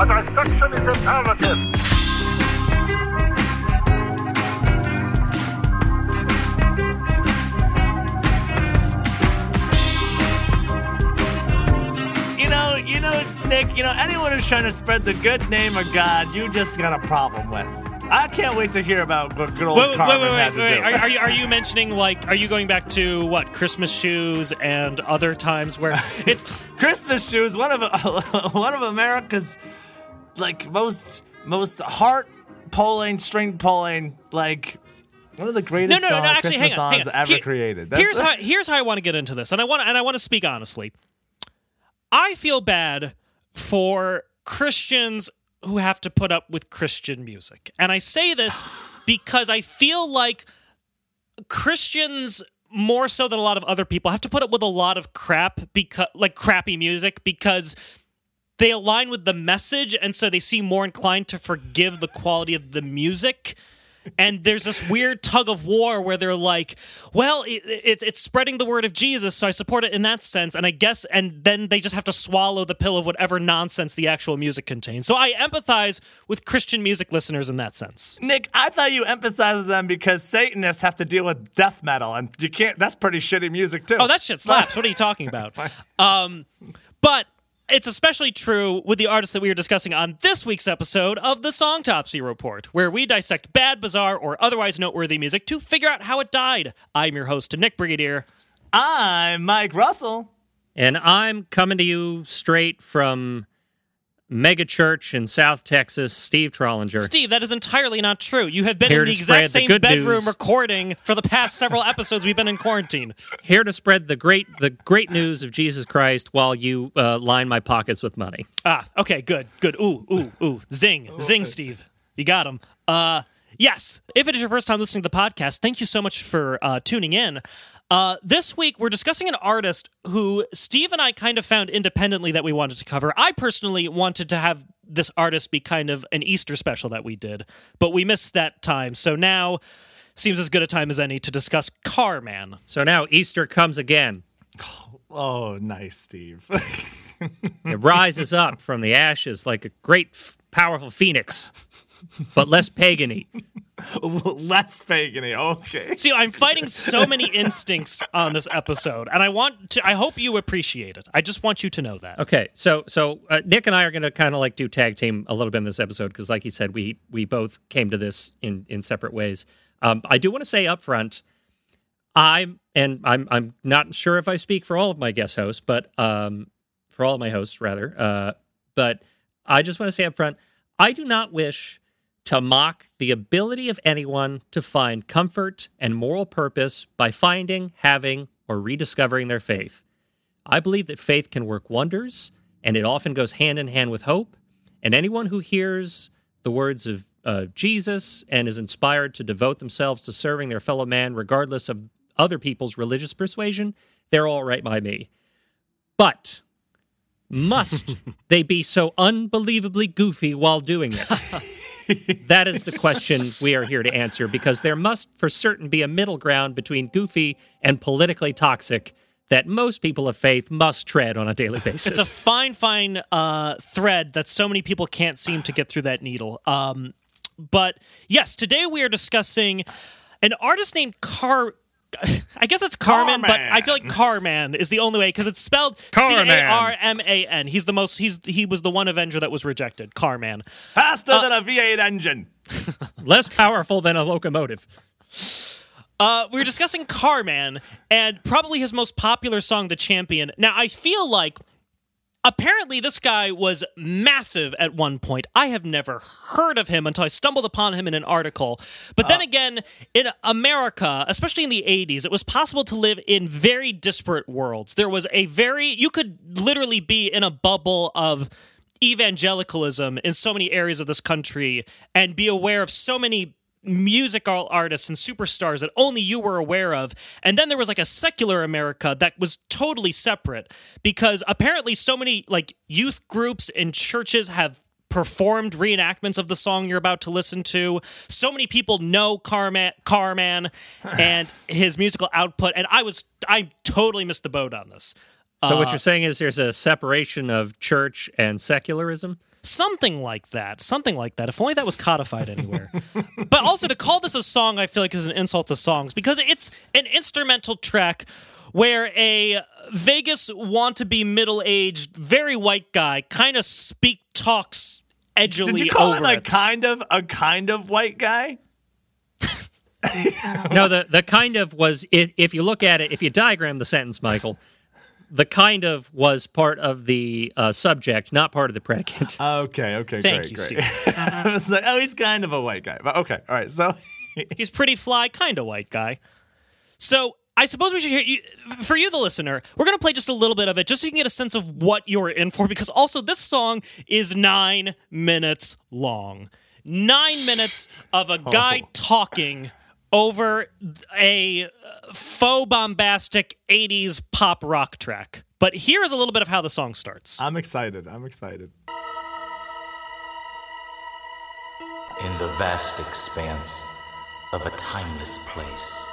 A dissection is imperative. You know, you know, Nick, you know, anyone who's trying to spread the good name of God, you just got a problem with. I can't wait to hear about what good old Wait, wait, Carmen wait, wait, had to wait. do. Are, are you are you mentioning like are you going back to what Christmas shoes and other times where it's Christmas shoes, one of one of America's like most most heart pulling, string pulling, like one of the greatest no no, song- no actually Christmas hang on, hang songs on. ever Here- created. That's- Here's how here's how I want to get into this, and I want and I want to speak honestly. I feel bad for Christians who have to put up with Christian music, and I say this because I feel like Christians more so than a lot of other people have to put up with a lot of crap because like crappy music because they align with the message and so they seem more inclined to forgive the quality of the music and there's this weird tug of war where they're like well it, it, it's spreading the word of jesus so i support it in that sense and i guess and then they just have to swallow the pill of whatever nonsense the actual music contains so i empathize with christian music listeners in that sense Nick, I thought you emphasized them because Satanists have to deal with death metal, and you can't. That's pretty shitty music too. Oh, that shit slaps. what are you talking about? Um, but it's especially true with the artists that we are discussing on this week's episode of the Songtopsy Report, where we dissect bad, bizarre, or otherwise noteworthy music to figure out how it died. I'm your host, Nick Brigadier. I'm Mike Russell. And I'm coming to you straight from Mega Church in South Texas, Steve Trollinger. Steve, that is entirely not true. You have been Here in the exact spread the same bedroom news. recording for the past several episodes we've been in quarantine. Here to spread the great the great news of Jesus Christ while you uh, line my pockets with money. Ah, okay, good, good. Ooh, ooh, ooh. Zing, zing, Steve. You got him. Uh, yes, if it is your first time listening to the podcast, thank you so much for uh, tuning in. Uh, this week, we're discussing an artist who Steve and I kind of found independently that we wanted to cover. I personally wanted to have this artist be kind of an Easter special that we did, but we missed that time. So now seems as good a time as any to discuss Carman. So now Easter comes again. Oh, nice, Steve. It rises up from the ashes like a great, powerful phoenix, but less pagany. Less pagany. Okay. See, I'm fighting so many instincts on this episode, and I want to. I hope you appreciate it. I just want you to know that. Okay, so so uh, Nick and I are going to kind of like do tag team a little bit in this episode because, like he said, we we both came to this in in separate ways. Um, I do want to say up front, I'm and I'm I'm not sure if I speak for all of my guest hosts, but um, for all of my hosts rather, uh, but I just want to say up front, I do not wish to mock the ability of anyone to find comfort and moral purpose by finding, having, or rediscovering their faith. I believe that faith can work wonders, and it often goes hand in hand with hope. And anyone who hears the words of uh, Jesus and is inspired to devote themselves to serving their fellow man, regardless of other people's religious persuasion, they're all right by me. But must they be so unbelievably goofy while doing it? that is the question we are here to answer because there must for certain be a middle ground between goofy and politically toxic that most people of faith must tread on a daily basis. It's a fine, fine uh, thread that so many people can't seem to get through that needle. Um, but yes, today we are discussing an artist named Car. I guess it's Carmen, but I feel like Carman is the only way because it's spelled C Carman. A R M A N. He's the most. He's he was the one Avenger that was rejected. Carman. Faster than a V8 engine. less powerful than a locomotive. Uh, we were discussing Carman and probably his most popular song, "The Champion." Now, I feel like apparently this guy was massive at one point. I have never heard of him until I stumbled upon him in an article. But then uh. again, in America, especially in the 80s, it was possible to live in very disparate worlds. There was a very you could literally be in a bubble of evangelicalism in so many areas of this country and be aware of so many musical artists and superstars that only you were aware of. And then there was like a secular America that was totally separate because apparently so many like youth groups and churches have performed reenactments of the song you're about to listen to. So many people know Carman, Carman and his musical output and I was I totally missed the boat on this. So what uh, you're saying is there's a separation of church and secularism? Something like that. Something like that. If only that was codified anywhere. but also to call this a song, I feel like is an insult to songs because it's an instrumental track where a Vegas want to be middle aged, very white guy kind of speak talks edgily Did you call him over a it. kind of a kind of white guy? no, the the kind of was if, if you look at it, if you diagram the sentence, Michael, the kind of was part of the uh, subject, not part of the predicate. Okay, okay, Thank great, you, great. I was like, oh, he's kind of a white guy, but okay, all right. So He's pretty fly, kind of white guy. So I suppose we should hear you, for you, the listener. We're going to play just a little bit of it, just so you can get a sense of what you're in for. Because also, this song is nine minutes long. Nine minutes of a guy talking over a faux bombastic '80s pop rock track. But here is a little bit of how the song starts. I'm excited. I'm excited. In the vast expanse of a timeless place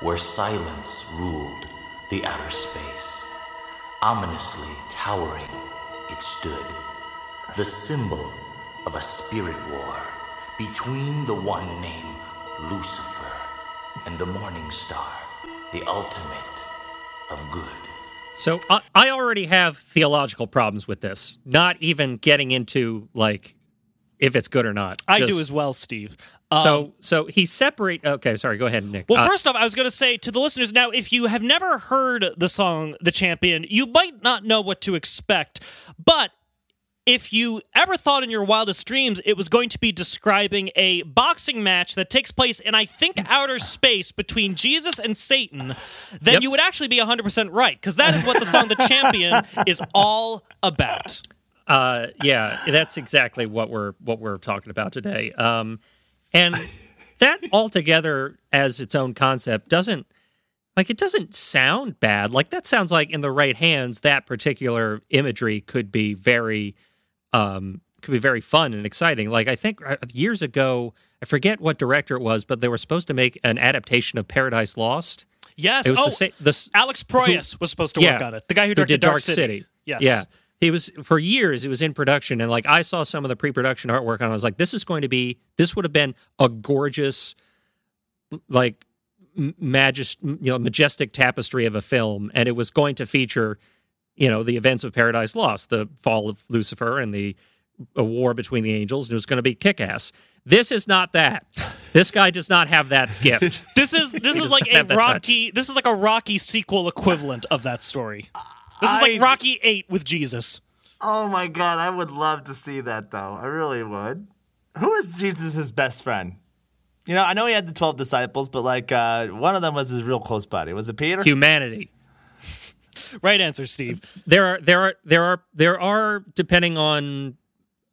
where silence ruled the outer space, ominously towering it stood, the symbol of a spirit war between the one named Lucifer and the morning star, the ultimate of good. So I, I already have theological problems with this. Not even getting into like if it's good or not. I Just- do as well, Steve. Um, So so he separate. Okay, sorry. Go ahead, Nick. Well, Uh, first off, I was going to say to the listeners now, if you have never heard the song The Champion, you might not know what to expect. But if you ever thought in your wildest dreams it was going to be describing a boxing match that takes place in, I think, outer space between Jesus and Satan, then Yep. you would actually be 100% right, because that is what the song The Champion is all about. Uh, yeah, that's exactly what we're what we're talking about today. Um, and that altogether as its own concept doesn't like it doesn't sound bad. Like that sounds like in the right hands, that particular imagery could be very um could be very fun and exciting. Like I think uh, years ago, I forget what director it was, but they were supposed to make an adaptation of Paradise Lost. Yes. It was oh, the same. The, Alex Proyas was supposed to work on it. The guy who directed did Dark, City. Yes. Yeah. He was for years. It was in production, and like I saw some of the pre-production artwork, and I was like, "This is going to be. This would have been a gorgeous, like, m- magis, you know, majestic tapestry of a film, and it was going to feature, you know, the events of Paradise Lost, the fall of Lucifer, and the a war between the angels, and it was going to be kick-ass. This is not that. This guy does not have that gift. This is this is like a have that Rocky. This is like a Rocky sequel equivalent of that story. This is I- like Rocky Eight with Jesus. Oh my god, I would love to see that though. I really would. Who is Jesus' best friend? You know, I know he had the twelve disciples, but like uh, one of them was his real close buddy. Was it Peter? Humanity. Right answer, Steve. there are there are there are there are depending on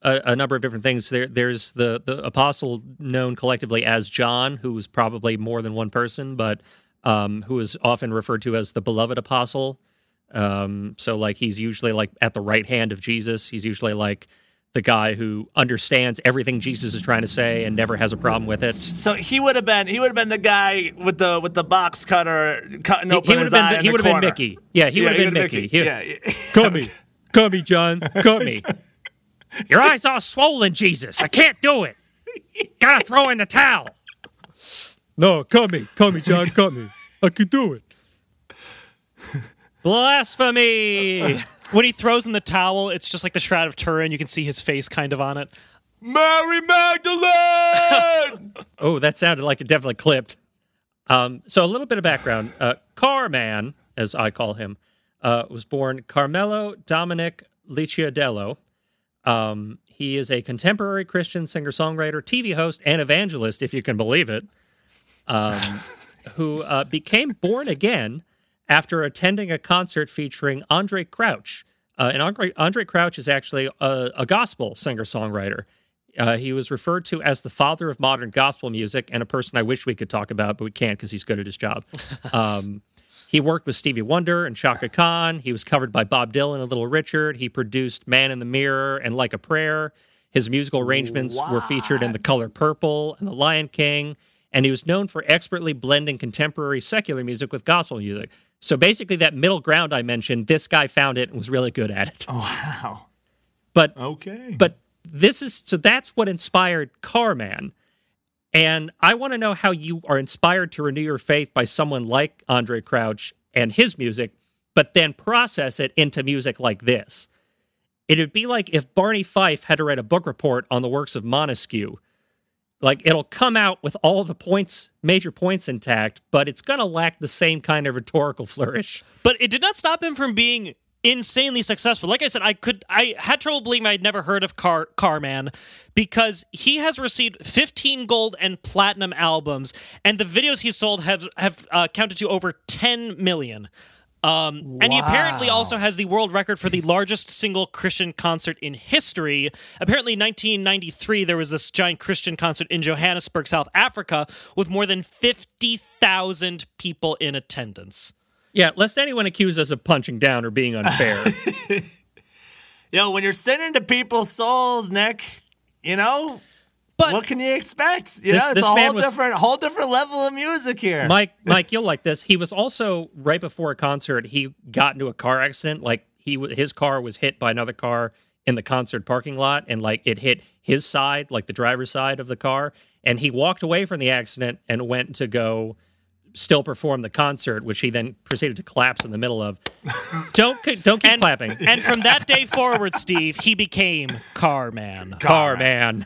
a, a number of different things. There there's the the apostle known collectively as John, who was probably more than one person, but um, who is often referred to as the beloved apostle. Um, so like he's usually like at the right hand of Jesus. He's usually like the guy who understands everything Jesus is trying to say and never has a problem with it. So he would have been he would have been the guy with the with the box cutter cutting He, open would his have been eye the- he would have been. Mickey. Yeah, he Yeah, would have been would've Mickey. He- Yeah. Cut me. Cut me, John. Cut me. Your eyes are swollen, Jesus. I can't do it. Gotta throw in the towel. No, cut me. Cut me, John. Cut me. I can do it. Blasphemy. When he throws in the towel, it's just like the Shroud of Turin. You can see his face kind of on it. Mary Magdalene. oh, that sounded like it definitely clipped. Um, so a little bit of background. Uh, Carman, as I call him, uh, was born Carmelo Dominic Licciardello. Um, he is a contemporary Christian singer-songwriter, TV host, and evangelist, if you can believe it, um, who uh, became born again after attending a concert featuring Andre Crouch. Uh, and Andre, Andre Crouch is actually a, a gospel singer-songwriter. Uh, he was referred to as the father of modern gospel music and a person I wish we could talk about, but we can't because he's good at his job. Um, he worked with Stevie Wonder and Chaka Khan. He was covered by Bob Dylan and Little Richard. He produced Man in the Mirror and Like a Prayer. His musical arrangements were featured in The Color Purple and The Lion King. And he was known for expertly blending contemporary secular music with gospel music. So basically, that middle ground I mentioned, this guy found it and was really good at it. Oh, wow. But Okay. but this is so that's what inspired Carman. And I want to know how you are inspired to renew your faith by someone like Andre Crouch and his music, but then process it into music like this. It'd be like if Barney Fife had to write a book report on the works of Montesquieu. Like it'll come out with all the points, major points intact, but it's going to lack the same kind of rhetorical flourish. But it did not stop him from being insanely successful. Like I said, I could I had trouble believing I'd never heard of Car Carman because he has received 15 gold and platinum albums, and the videos he sold have have uh, counted to over 10 million. Um, And he apparently also has the world record for the largest single Christian concert in history. Apparently, in 1993, there was this giant Christian concert in Johannesburg, South Africa, with more than 50,000 people in attendance. Yeah, lest anyone accuse us of punching down or being unfair. Yo, when you're singing to people's souls, Nick, you know, But what can you expect? You This- know, it's this a whole was- different, whole different level of music here. Mike, Mike, you'll like this. He was also right before a concert. He got into a car accident. Like he, his car was hit by another car in the concert parking lot, and like it hit his side, like the driver's side of the car, and he walked away from the accident and went to go still perform the concert, which he then proceeded to collapse in the middle of. don't don't keep and, clapping. and from that day forward, Steve, he became car Carman. car man.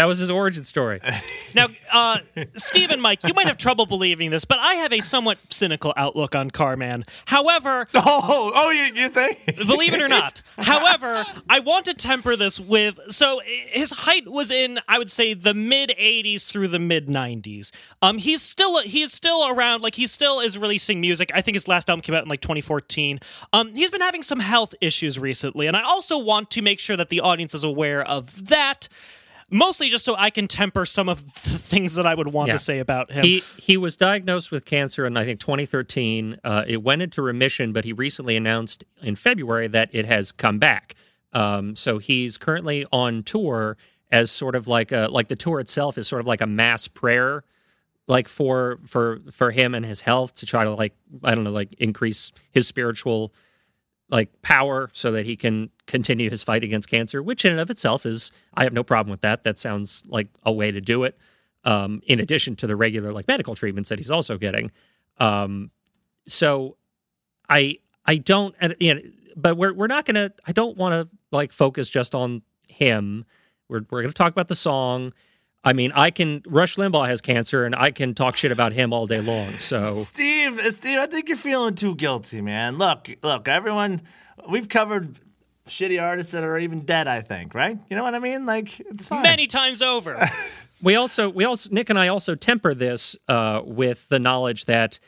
That was his origin story. Now, uh, Steve and Mike, you might have trouble believing this, but I have a somewhat cynical outlook on Carman. However, oh, oh, you, you think? believe it or not. However, I want to temper this with so his height was in I would say the mid 80s through the mid 90s. Um he's still he's still around like he still is releasing music. I think his last album came out in like 2014. Um he's been having some health issues recently and I also want to make sure that the audience is aware of that. Mostly just so I can temper some of the things that I would want Yeah. to say about him. He he was diagnosed with cancer in I think 2013. Uh, it went into remission, but he recently announced in February that it has come back. Um, so he's currently on tour as sort of like a like the tour itself is sort of like a mass prayer, like for for for him and his health to try to like I don't know like increase his spiritual like power so that he can continue his fight against cancer, which in and of itself is I have no problem with that. That sounds like a way to do it. Um, in addition to the regular like medical treatments that he's also getting. Um, so I I don't you know, but we're we're not gonna I don't want to like focus just on him. We're we're gonna talk about the song. I mean, I can Rush Limbaugh has cancer and I can talk shit about him all day long. So Steve, Steve, I think you're feeling too guilty, man. Look, look, everyone, we've covered shitty artists that are even dead. I think, right? You know what I mean? Like, it's fine. Many times over. we also we also Nick and I also temper this uh, with the knowledge that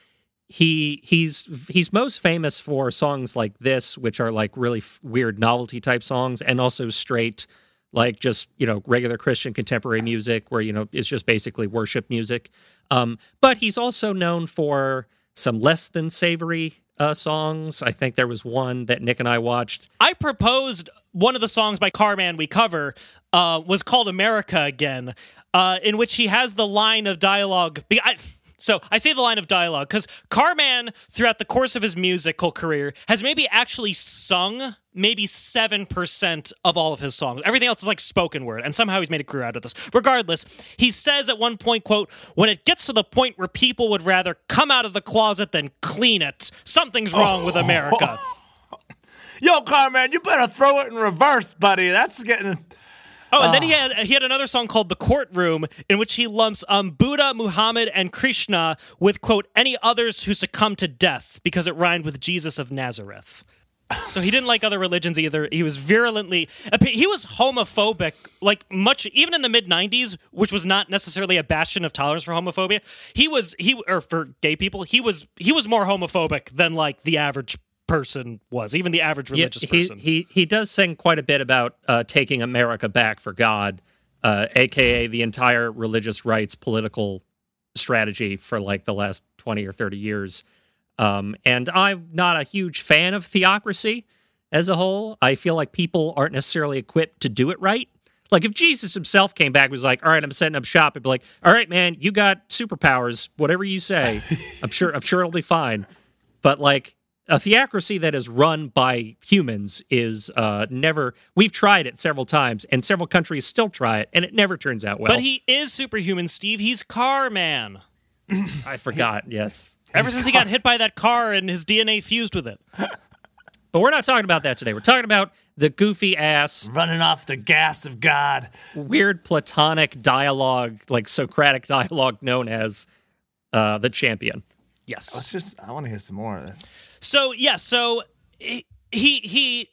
he he's he's most famous for songs like this, which are like really f- weird novelty type songs, and also straight like just you know regular Christian contemporary music, where you know it's just basically worship music. Um, but he's also known for some less than savory uh, songs. I think there was one that Nick and I watched. I proposed one of the songs by Carman we cover uh, was called America Again, uh, in which he has the line of dialogue. I, so I say the line of dialogue because Carman, throughout the course of his musical career, has maybe actually sung maybe 7% of all of his songs. Everything else is like spoken word, and somehow he's made a career out of this. Regardless, he says at one point, quote, when it gets to the point where people would rather come out of the closet than clean it, something's wrong with America. Yo, Carman, you better throw it in reverse, buddy. That's getting. Oh, and then he had he had another song called "The Courtroom," in which he lumps um, Buddha, Muhammad, and Krishna with quote any others who succumb to death because it rhymed with Jesus of Nazareth. So he didn't like other religions either. He was virulently he was homophobic, like much even in the mid '90s, which was not necessarily a bastion of tolerance for homophobia. He was he or for gay people, he was he was more homophobic than like the average person was, even the average religious he, person. He he does sing quite a bit about uh, taking America back for God, uh, aka the entire religious rights political strategy for like the last twenty or thirty years. Um, and I'm not a huge fan of theocracy as a whole. I feel like people aren't necessarily equipped to do it right. Like if Jesus himself came back and was like, "All right, I'm setting up shop," and be like, "All right, man, you got superpowers. Whatever you say, I'm sure I'm sure it'll be fine." But like a theocracy that is run by humans is uh, never. We've tried it several times, and several countries still try it, and it never turns out well. But he is superhuman, Steve. He's Car Man. I forgot. yes, Ever since he got hit by that car and his DNA fused with it. but we're not talking about that today. We're talking about the goofy ass, Running off the gas of God. weird platonic dialogue, like Socratic dialogue, known as uh, the champion. Yes. Let's just, I want to hear some more of this. So yeah, so he he,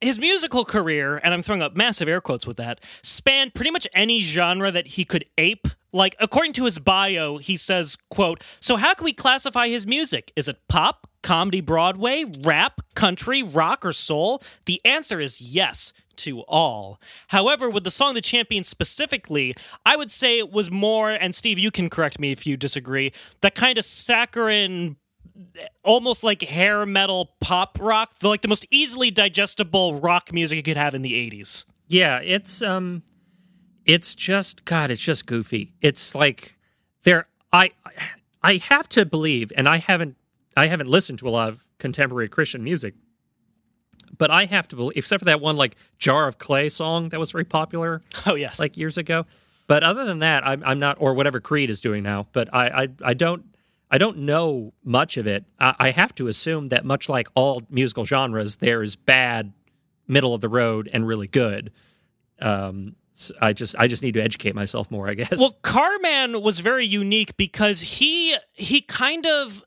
his musical career, and I'm throwing up massive air quotes with that, spanned pretty much any genre that he could ape. Like according to his bio, he says, "quote So how can we classify his music? Is it pop, comedy, Broadway, rap, country, rock, or soul? The answer is yes." To all. However, with the song The Champion specifically, I would say it was more, and Steve, you can correct me if you disagree, that kind of saccharine almost like hair metal pop rock, the, like the most easily digestible rock music you could have in the 80s. Yeah, it's um it's just god, it's just goofy. It's like there I I have to believe and I haven't I haven't listened to a lot of contemporary Christian music. But I have to believe except for that one like Jar of Clay song that was very popular Oh, yes. like years ago. But other than that, I'm, I'm not, or whatever Creed is doing now. But I, I, I don't, I don't know much of it. I, I have to assume that much like all musical genres, there is bad, middle of the road, and really good. Um, s- I just, I just need to educate myself more, I guess. Well, Carman was very unique because he he kind of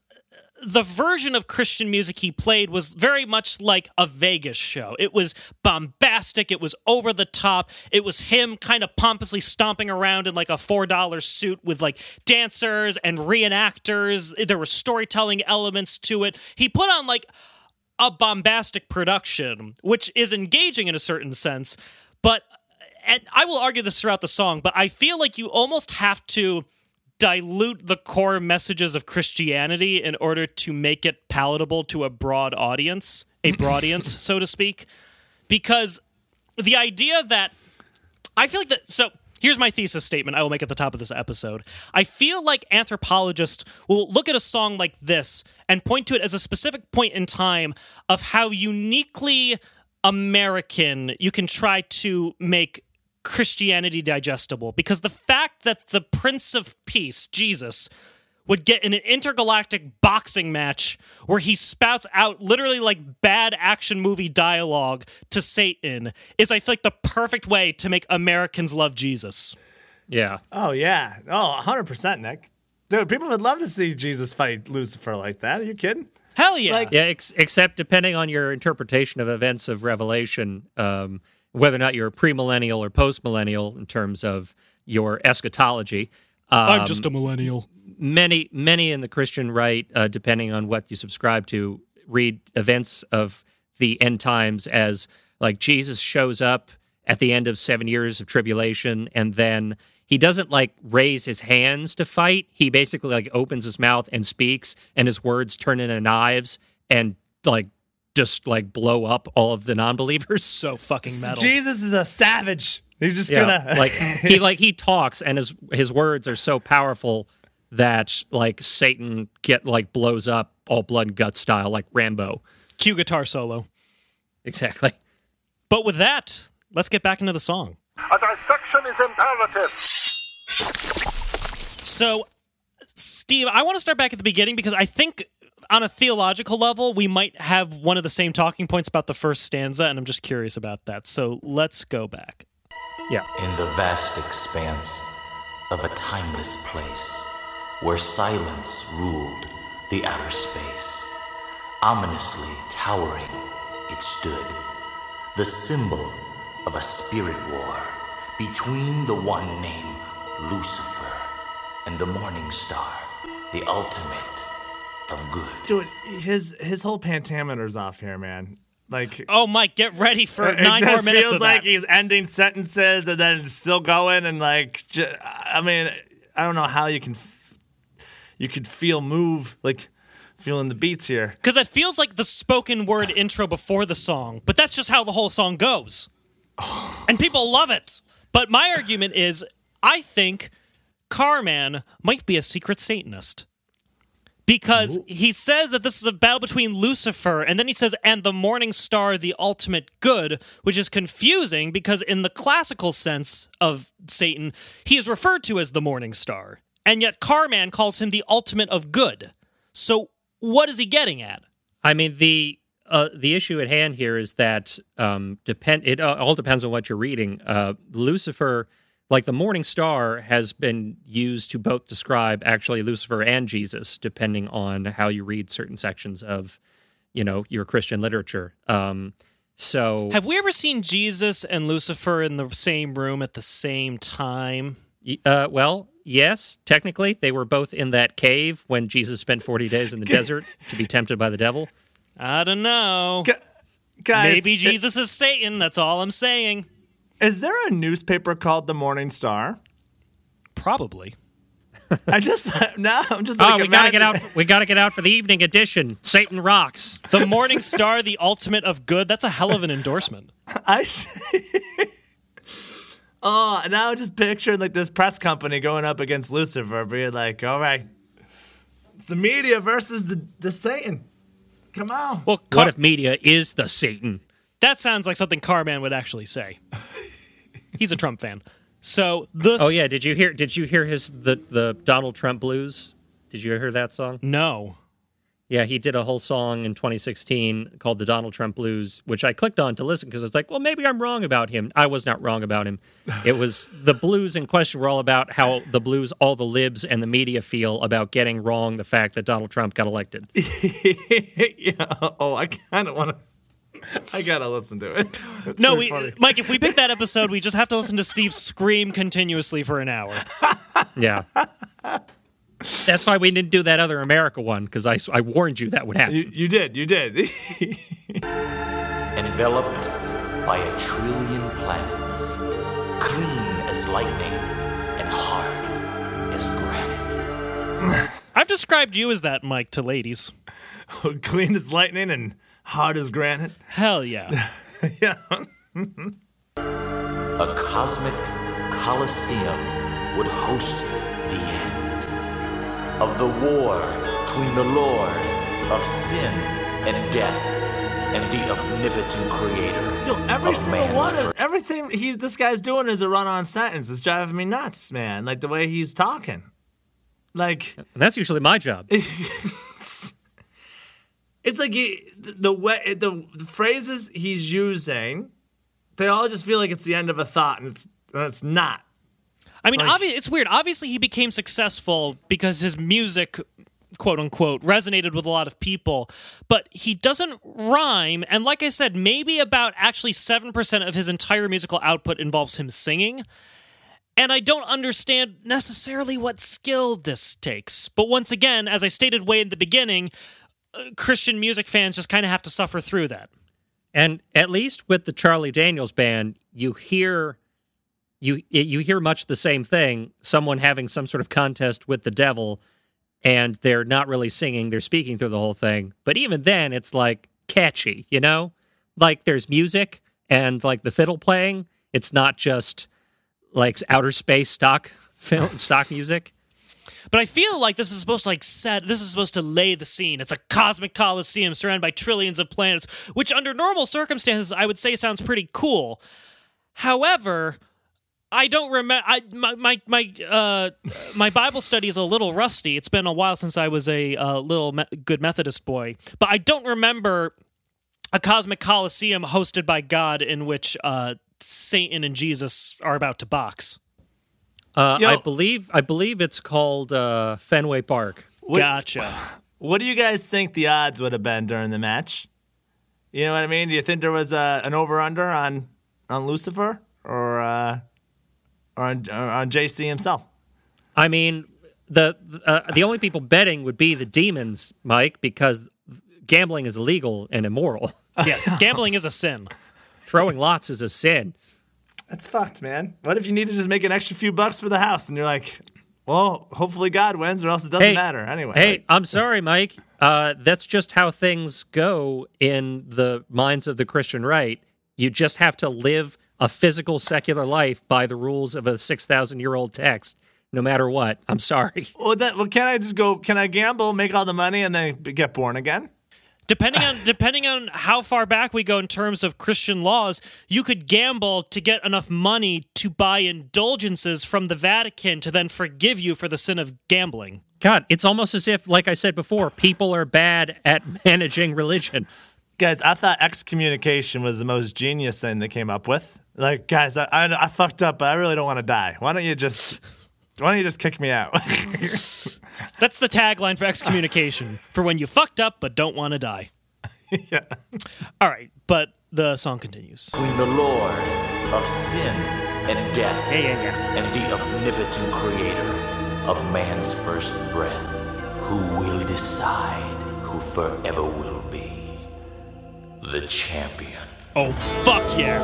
the version of Christian music he played was very much like a Vegas show. It was bombastic, it was over the top. It was him kind of pompously stomping around in like a $4 suit with like dancers and reenactors. There were storytelling elements to it. He put on like a bombastic production, which is engaging in a certain sense, but and I will argue this throughout the song, but I feel like you almost have to dilute the core messages of Christianity in order to make it palatable to a broad audience, a broad audience, so to speak. Because the idea that I feel like that so here's my thesis statement I will make at the top of this episode. I feel like anthropologists will look at a song like this and point to it as a specific point in time of how uniquely American you can try to make Christianity digestible because the fact that the Prince of Peace, Jesus, would get in an intergalactic boxing match where he spouts out literally like bad action movie dialogue to Satan is, I feel like, the perfect way to make Americans love Jesus. yeah. Oh, yeah. Oh, 100%, Nick. Dude, people would love to see Jesus fight Lucifer like that. Are you kidding? Hell yeah. Like- Yeah, ex- except depending on your interpretation of events of Revelation, um, whether or not you're a premillennial or postmillennial in terms of your eschatology. Um, I'm just a millennial. many, many in the Christian right, uh, depending on what you subscribe to, read events of the end times as like Jesus shows up at the end of seven years of tribulation, and then he doesn't like raise his hands to fight. He basically like opens his mouth and speaks, and his words turn into knives and like just like blow up all of the non-believers. So fucking metal. Jesus is a savage. He's just Yeah, gonna like he like he talks and his his words are so powerful that like Satan get like blows up all blood and guts style like Rambo. Cue guitar solo. Exactly. But with that, let's get back into the song. A dissection is imperative. So, Steve, I want to start back at the beginning because I think on a theological level, we might have one of the same talking points about the first stanza, and I'm just curious about that. So let's go back. Yeah. In the vast expanse of a timeless place where silence ruled the outer space, ominously towering it stood, the symbol of a spirit war between the one named Lucifer and the morning star, the ultimate of good. Dude, his his whole pentameter's off here, man. Like Oh, Mike, get ready for it nine more minutes. It just minutes feels of like that. he's ending sentences and then still going and like j- I mean, I don't know how you can f- you could feel move like feeling the beats here. Because it feels like the spoken word intro before the song, but that's just how the whole song goes. And people love it. But my argument is I think Carman might be a secret Satanist. Because he says that this is a battle between Lucifer, and then he says, and the morning star, the ultimate good, which is confusing because, in the classical sense of Satan, he is referred to as the morning star, and yet Carman calls him the ultimate of good. So, what is he getting at? I mean the uh, the issue at hand here is that um, depend. It uh, all depends on what you're reading. Uh, Lucifer, like the morning star, has been used to both describe actually Lucifer and Jesus, depending on how you read certain sections of, you know, your Christian literature. Um, so Have we ever seen Jesus and Lucifer in the same room at the same time? Uh, well, yes, technically, they were both in that cave when Jesus spent 40 days in the desert to be tempted by the devil. I don't know. Gu- Guys, Maybe Jesus is Satan. That's all I'm saying. Is there a newspaper called the Morning Star? Probably. I just now I'm just Like, Oh, like we gotta get imagine- out! We gotta get out for the evening edition. Satan rocks. The Morning Star, the ultimate of good. That's a hell of an endorsement. I. sh- oh, now I'm just picturing like this press company going up against Lucifer, being like, "All right, it's the media versus the the Satan. Come on." Well, What if media is the Satan? That sounds like something Carman would actually say. He's a Trump fan. So this. Oh yeah, did you hear? Did you hear his the the Donald Trump blues? Did you hear that song? No. Yeah, he did a whole song in 2016 called the Donald Trump Blues, which I clicked on to listen because I was like, well, maybe I'm wrong about him. I was not wrong about him. It was the blues in question were all about how the blues, all the libs and the media feel about getting wrong the fact that Donald Trump got elected. yeah. Oh, I kind of want to. I gotta listen to it. It's No, we, funny. Mike, if we pick that episode, we just have to listen to Steve scream continuously for an hour. Yeah. That's why we didn't do that other America one because I, I warned you that would happen. You, you did. You did. enveloped by a trillion planets, clean as lightning and hard as granite. I've described you as that, Mike, to ladies. Clean as lightning and hard as granite. Hell yeah. yeah. A cosmic coliseum would host the end of the war between the Lord of sin and death and the omnipotent creator. Yo, every of single one of everything he this guy's doing is a run-on sentence. It's driving me nuts, man. Like the way he's talking. Like And that's usually my job. it's like he, the way the, the phrases he's using, they all just feel like it's the end of a thought, and it's and it's not. I mean, like- obvi- it's weird. Obviously, he became successful because his music, quote unquote, resonated with a lot of people, but he doesn't rhyme. And like I said, maybe about actually 7% of his entire musical output involves him singing. And I don't understand necessarily what skill this takes. But once again, as I stated way in the beginning, Christian music fans just kind of have to suffer through that. And at least with the Charlie Daniels band, you hear you you hear much the same thing. Someone having some sort of contest with the devil, and they're not really singing; they're speaking through the whole thing. But even then, it's like catchy, you know. Like there's music and like the fiddle playing. It's not just like outer space stock film stock music. But I feel like this is supposed to like set this is supposed to lay the scene. It's a cosmic coliseum surrounded by trillions of planets, which under normal circumstances I would say sounds pretty cool. However, I don't remember. I my my my uh my Bible study is a little rusty. It's been a while since I was a uh, little me- good Methodist boy, but I don't remember a cosmic coliseum hosted by God in which uh Satan and Jesus are about to box. Uh, Yo. I believe I believe it's called uh, Fenway Park. What- Gotcha. What do you guys think the odds would have been during the match? You know what I mean? Do you think there was uh, an over/under on on Lucifer or uh, or on, or on JC himself? I mean, the uh, the only people betting would be the demons, Mike, because gambling is illegal and immoral. yes, gambling is a sin. Throwing lots is a sin. That's fucked, man. What if you need to just make an extra few bucks for the house and you're like, well, hopefully God wins or else it doesn't Hey, matter anyway. Hey, I'm sorry, Mike. Uh, that's just how things go in the minds of the Christian right. You just have to live a physical secular life by the rules of a six thousand year old text, no matter what. I'm sorry. Well, that, well, can I just go? Can I gamble, make all the money, and then get born again? Depending on depending on how far back we go in terms of Christian laws, you could gamble to get enough money to buy indulgences from the Vatican to then forgive you for the sin of gambling. God, it's almost as if, like I said before, people are bad at managing religion. Guys, I thought excommunication was the most genius thing they came up with. Like, guys, I, I, I fucked up, but I really don't want to die. Why don't you just, why don't you just kick me out? That's the tagline for excommunication for when you fucked up but don't want to die. yeah. All right, but the song continues. Between the Lord of sin and death Yeah, yeah, yeah. and the omnipotent creator of man's first breath, who will decide who forever will be the champion. Oh fuck yeah!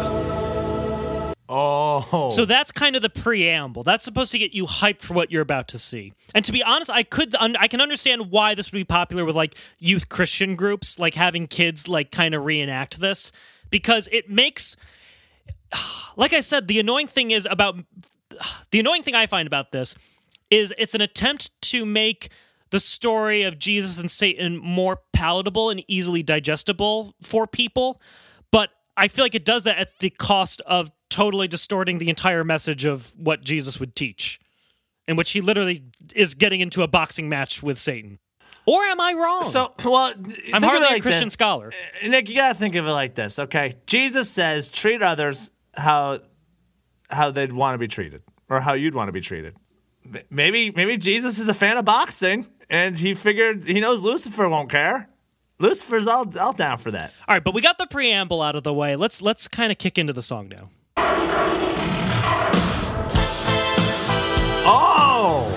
Oh. So that's kind of the preamble. That's supposed to get you hyped for what you're about to see. And to be honest, I could un- I can understand why this would be popular with like youth Christian groups, like having kids like kind of reenact this because it makes like I said, the annoying thing is about the annoying thing I find about this is it's an attempt to make the story of Jesus and Satan more palatable and easily digestible for people, but I feel like it does that at the cost of totally distorting the entire message of what Jesus would teach, in which he literally is getting into a boxing match with Satan. Or am I wrong? So, well, I'm think of it hardly a Christian this. scholar. Uh, Nick, you gotta think of it like this, okay? Jesus says, treat others how how they'd want to be treated, or how you'd want to be treated. Maybe, maybe Jesus is a fan of boxing, and he figured he knows Lucifer won't care. Lucifer's all all down for that. All right, but we got the preamble out of the way. Let's let's kind of kick into the song now. Oh,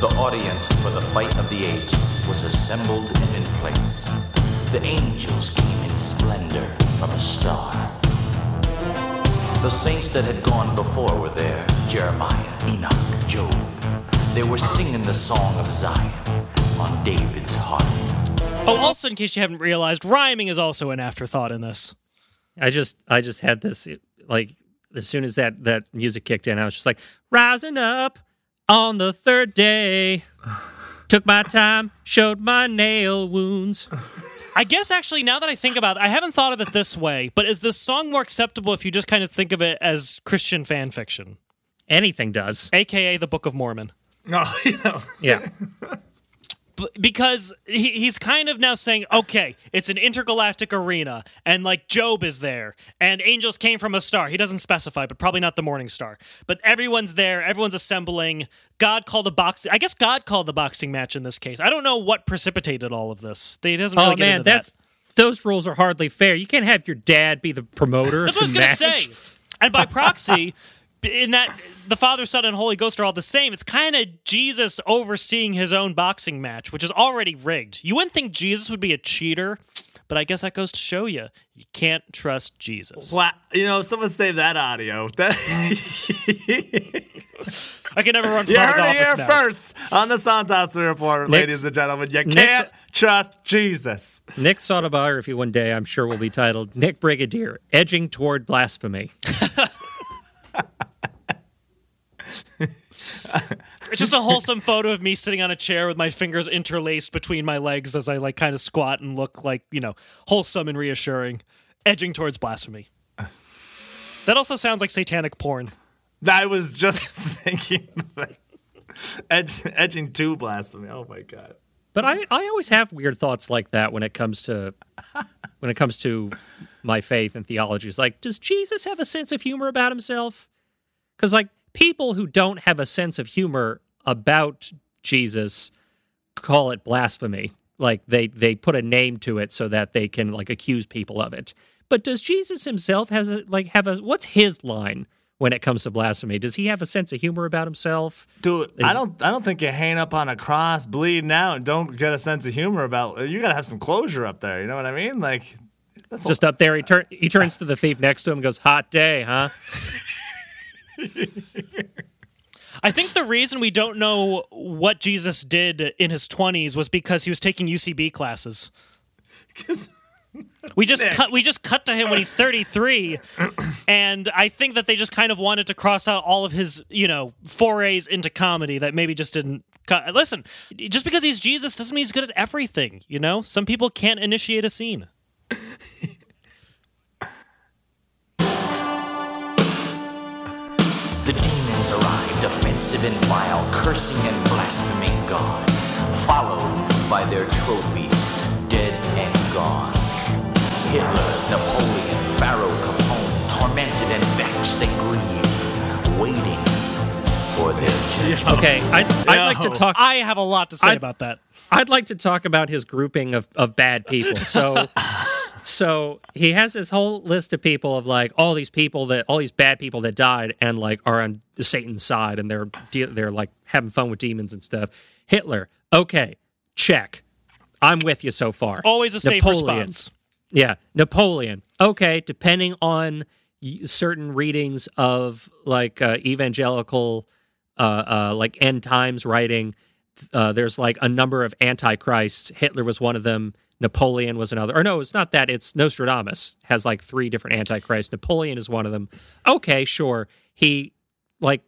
The audience for the fight of the ages was assembled and in place. The angels came in splendor from a star. The saints that had gone before were there Jeremiah, Enoch, Job. They were singing the song of Zion on David's harp. Oh, also in case you haven't realized, rhyming is also an afterthought in this. I just, I just had this like as soon as that that music kicked in, I was just like rising up on the third day. Took my time, showed my nail wounds. I guess actually, now that I think about it, I haven't thought of it this way. But is this song more acceptable if you just kind of think of it as Christian fan fiction, Anything does. aka the Book of Mormon? no, you know. Yeah. Because he, he's kind of now saying, okay, it's an intergalactic arena, and like Job is there, and angels came from a star. He doesn't specify, but probably not the morning star. But everyone's there, everyone's assembling. God called a boxing. I guess God called the boxing match in this case. I don't know what precipitated all of this. He doesn't really Oh get man, into that. that's those rules are hardly fair. You can't have your dad be the promoter. That's what I was gonna say. And by proxy, in that the Father, Son, and Holy Ghost are all the same. It's kind of Jesus overseeing his own boxing match, which is already rigged. You wouldn't think Jesus would be a cheater, but I guess that goes to show you you can't trust Jesus. Wow, you know, someone save that audio. That I can never run for you public heard it office here now. first on the Songtopsy Report, Nick's- ladies and gentlemen. You can't trust Jesus. Nick's autobiography one day, I'm sure, will be titled "Nick Brigadier: Edging Toward Blasphemy." It's just a wholesome photo of me sitting on a chair with my fingers interlaced between my legs as I like kind of squat and look like you know wholesome and reassuring, edging towards blasphemy. That also sounds like satanic porn. I was just thinking, like, edge, edging to blasphemy. Oh my god. But I, I always have weird thoughts like that when it comes to when it comes to my faith and theology. It's like, does Jesus have a sense of humor about himself? Because like people who don't have a sense of humor about Jesus call it blasphemy. Like they they put a name to it so that they can like accuse people of it. But does Jesus himself has a like have a what's his line when it comes to blasphemy? Does he have a sense of humor about himself? Dude, I don't I don't think you hang up on a cross, bleeding out, and don't get a sense of humor about you gotta have some closure up there, you know what I mean? Like just up there. He turn he turns to the thief next to him and goes, "Hot day, huh?" I think the reason we don't know what Jesus did in his 20s was because he was taking UCB classes. 'Cause- We just cut we just cut to him when he's 33 and I think that they just kind of wanted to cross out all of his, you know, forays into comedy that maybe just didn't cut. Listen, just because he's Jesus doesn't mean he's good at everything, you know? Some people can't initiate a scene. The arrived, offensive and vile, cursing and blaspheming God, followed by their trophies, dead and gone. Hitler, Napoleon, Pharaoh, Capone, tormented and vexed they grieve, waiting for their judgment. Okay, I'd, I'd like to talk. I have a lot to say I- about that. I'd like to talk about his grouping of, of bad people. So, so he has this whole list of people of like all these people that all these bad people that died and like are on Satan's side and they're they're like having fun with demons and stuff. Hitler, okay, check. I'm with you so far. Always a safe response. Yeah, Napoleon. Okay, depending on certain readings of like uh, evangelical, uh, uh, like end times writing, uh, there's like a number of antichrists. Hitler was one of them. Napoleon was another. Or no, it's not that. It's Nostradamus has like three different antichrists. Napoleon is one of them. Okay, sure. He like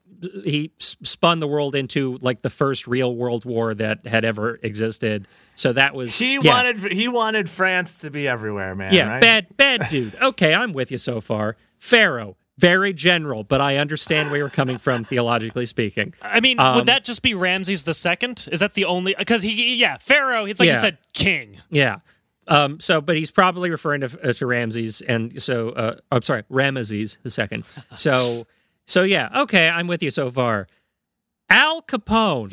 he spun the world into like the first real world war that had ever existed. So that was He yeah. wanted he wanted France to be everywhere, man. Yeah, right? bad, bad dude. Okay, I'm with you so far. Pharaoh, very general, but I understand where you're coming from theologically speaking. I mean, Um, would that just be Ramses the second? Is that the only? Because he, yeah, Pharaoh. It's like Yeah. you said, king. Yeah. Um, so, but he's probably referring to, uh, to Ramses, and so uh, I'm sorry, Ramesses the second. So, so yeah, okay, I'm with you so far. Al Capone.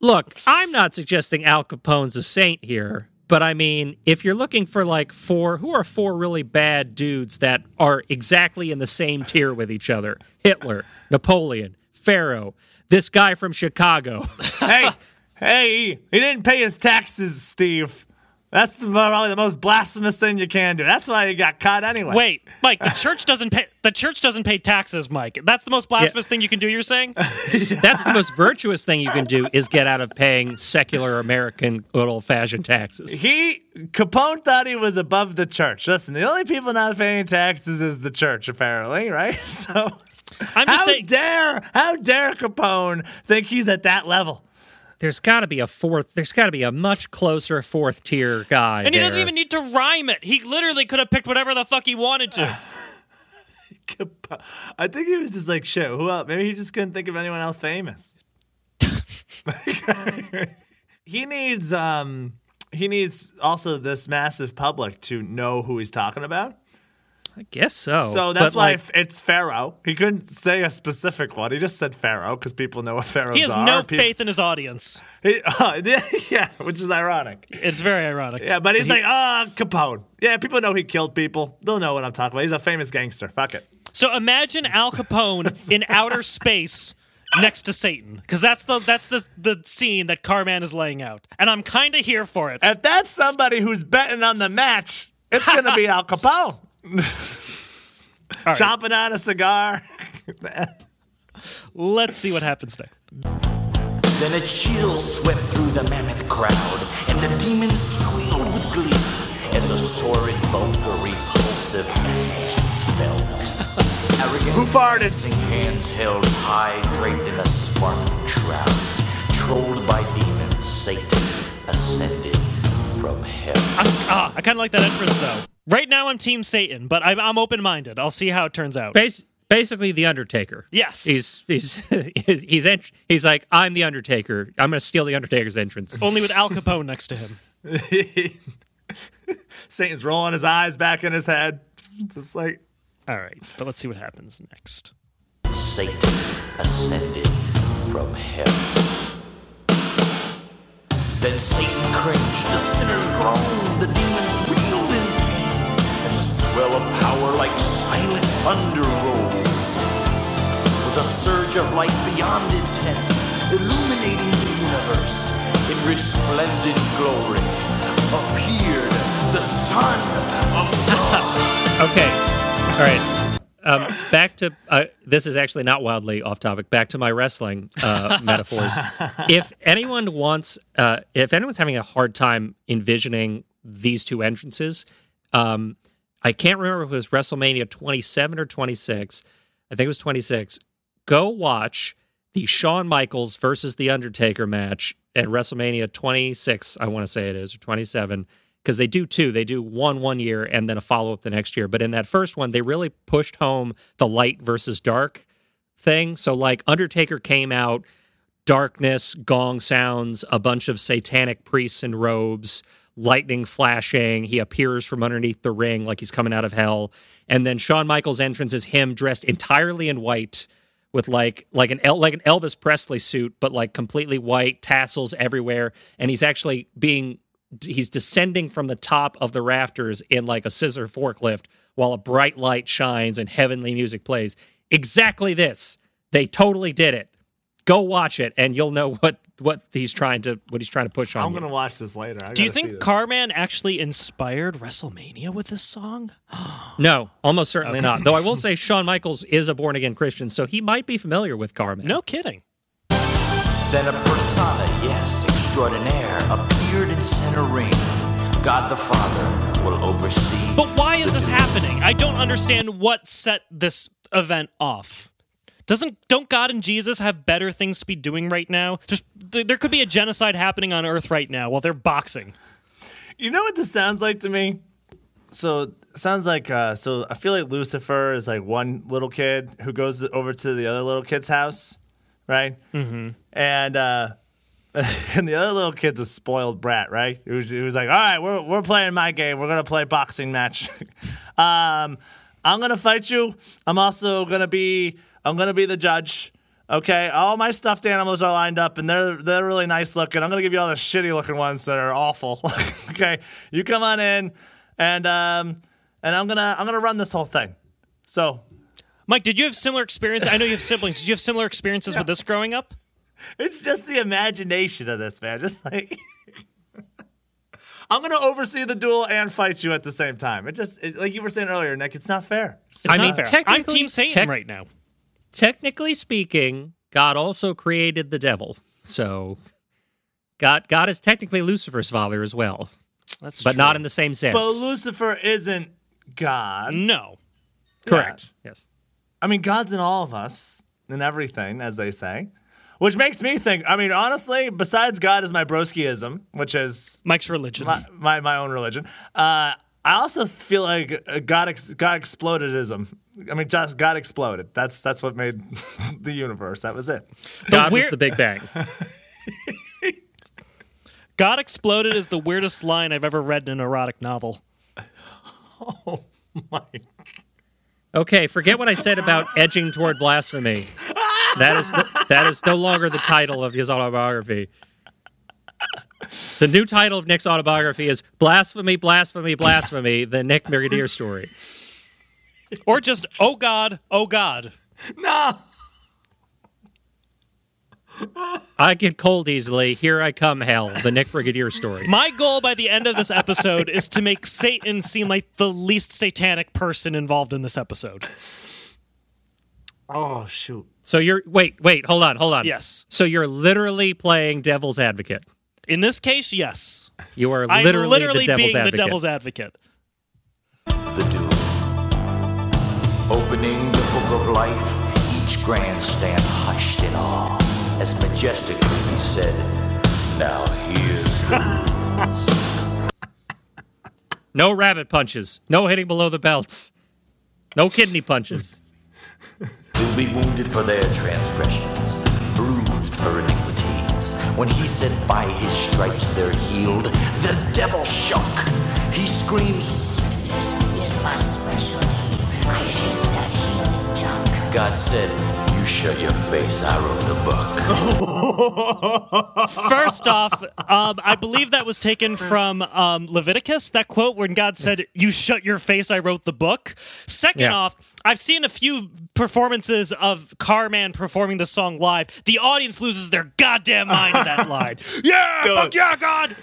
Look, I'm not suggesting Al Capone's a saint here, but I mean, if you're looking for like four, who are four really bad dudes that are exactly in the same tier with each other? Hitler, Napoleon, Pharaoh, this guy from Chicago. hey, hey, he didn't pay his taxes, Steve. That's probably the most blasphemous thing you can do. That's why he got caught anyway. Wait, Mike, the church doesn't pay. The church doesn't pay taxes, Mike. That's the most blasphemous thing you can do. You're saying? That's the most virtuous thing you can do is get out of paying secular American good old fashioned taxes. He Capone thought he was above the church. Listen, the only people not paying taxes is the church, apparently, right? So I'm just how saying. dare how dare Capone think he's at that level? There's got to be a fourth. There's got to be a much closer fourth tier guy. and he doesn't even need to rhyme it. He literally could have picked whatever the fuck he wanted to. I think he was just like, shit, who else? Maybe he just couldn't think of anyone else famous. he needs um he needs also this massive public to know who he's talking about. I guess so. So that's But, why like, it's Pharaoh. He couldn't say a specific one. He just said Pharaoh because people know what pharaohs are. He has are. no Pe- faith in his audience. He- uh, yeah, which is ironic. It's very ironic. Yeah, but he's like, ah, Capone. Yeah, people know he killed people. They'll know what I'm talking about. He's a famous gangster. Fuck it. So imagine Al Capone in outer space next to Satan, because that's the that's the the scene that Carman is laying out, and I'm kind of here for it. If that's somebody who's betting on the match, it's gonna be Al Capone. All right, Chomping on a cigar. let's see what happens next. Then a chill swept through the mammoth crowd, and the demons squealed with glee as a sordid, vulgar, repulsive essence was felt. Arrogant, Who farted? dancing hands held high, draped in a sparkling shroud. Trolled by demons, Satan ascended from hell. I'm, ah, I kind of like that entrance though. Right now, I'm Team Satan, but I'm, I'm open minded. I'll see how it turns out. bas- basically the Undertaker. Yes. He's he's he's he's, ent- he's like I'm the Undertaker. I'm gonna steal the Undertaker's entrance. Only with Al Capone next to him. Satan's rolling his eyes back in his head. Just like, All right, but let's see what happens next. Satan ascended from hell. Then Satan cringed, the sinners groaned, the swell of power like silent thunder rolled. With a surge of light beyond intense, illuminating the universe in resplendent glory, appeared the son of God. Okay. All right. Um, back to uh, this is actually not wildly off topic. Back to my wrestling uh, metaphors. If anyone wants, uh, if anyone's having a hard time envisioning these two entrances, um, I can't remember if it was WrestleMania 27 or 26. I think it was 26. Go watch the Shawn Michaels versus The Undertaker match at WrestleMania 26. I want to say it is or 27 because they do two. They do one one year and then a follow up the next year. But in that first one, they really pushed home the light versus dark thing. So like Undertaker came out, darkness, gong sounds, a bunch of satanic priests in robes, lightning flashing. He appears from underneath the ring like he's coming out of hell. And then Shawn Michaels' entrance is him dressed entirely in white with like like an El- like an Elvis Presley suit, but like completely white, tassels everywhere, and he's actually being he's descending from the top of the rafters in like a scissor forklift while a bright light shines and heavenly music plays. Exactly this. They totally did it. Go watch it, and you'll know what what he's trying to what he's trying to push on. I'm you. gonna watch this later. I Do you think. Carman actually inspired WrestleMania with this song? No, almost certainly not. Though I will say Shawn Michaels is a born again Christian, so he might be familiar with Carman. No kidding. Then a persona, yes, extraordinaire, appeared in center ring. God the Father will oversee. But why is this happening? I don't understand what set this event off. Doesn't don't God and Jesus have better things to be doing right now? Just th- there could be a genocide happening on Earth right now while they're boxing. You know what this sounds like to me? So sounds like uh, so I feel like Lucifer is like one little kid who goes over to the other little kid's house, right? Mm-hmm. And uh, and the other little kid's a spoiled brat, right? He was, he was like, "All right, we're we're playing my game. We're gonna play boxing match. um, I'm gonna fight you. I'm also gonna be I'm gonna be the judge." Okay, all my stuffed animals are lined up, and they're they're really nice looking. I'm gonna give you all the shitty looking ones that are awful. okay, you come on in, and um, and I'm gonna I'm gonna run this whole thing. So Mike, did you have similar experience? I know you have siblings. Did you have similar experiences with this growing up? it's just the imagination of this man. Just like I'm gonna oversee the duel and fight you at the same time. It just it, like you were saying earlier, Nick. It's not fair. It's It's I not mean, fair. I'm Team Satan tech- right now. Technically speaking, God also created the devil. So God God is technically Lucifer's father as well, That's but true. not in the same sense. But Lucifer isn't God. no. Correct. Yes. I mean, God's in all of us and everything, as they say. Which makes me think. I mean, honestly, besides God is my broskiism, which is Mike's religion. my my, my own religion. Uh, I also feel like uh, God ex- God explodedism. I mean, just God exploded. That's that's what made the universe. That was it. God was the Big Bang. God exploded is the weirdest line I've ever read in an erotic novel. Oh my. Okay, forget what I said about edging toward blasphemy. That is the, that is no longer the title of his autobiography. The new title of Nick's autobiography is Blasphemy, Blasphemy, Blasphemy, the Nick Brigadier story. Or just, oh God, oh God. No. I get cold easily. Here I come, hell, the Nick Brigadier story. My goal by the end of this episode is to make Satan seem like the least satanic person involved in this episode. Oh shoot. So you're wait, wait, hold on, hold on. Yes. So you're literally playing devil's advocate. In this case, yes. You are I'm literally, literally the devil's being advocate. the devil's advocate. the duel. Opening the book of life, each grandstand hushed in awe, as majestically he said, Now here's the no rabbit punches. No hitting below the belts. No kidney punches. He'll be wounded for their transgressions, bruised for iniquities. When he said, By his stripes they're healed, the devil shook. He screams, This is my specialty. I hate that healing junk. God said, shut your face, I wrote the book. First off, um, I believe that was taken from um, Leviticus, that quote when God said, You shut your face, I wrote the book. Second Yeah. off, I've seen a few performances of Carman performing the song live. The audience loses their goddamn mind at that line. Yeah, fuck yeah, God!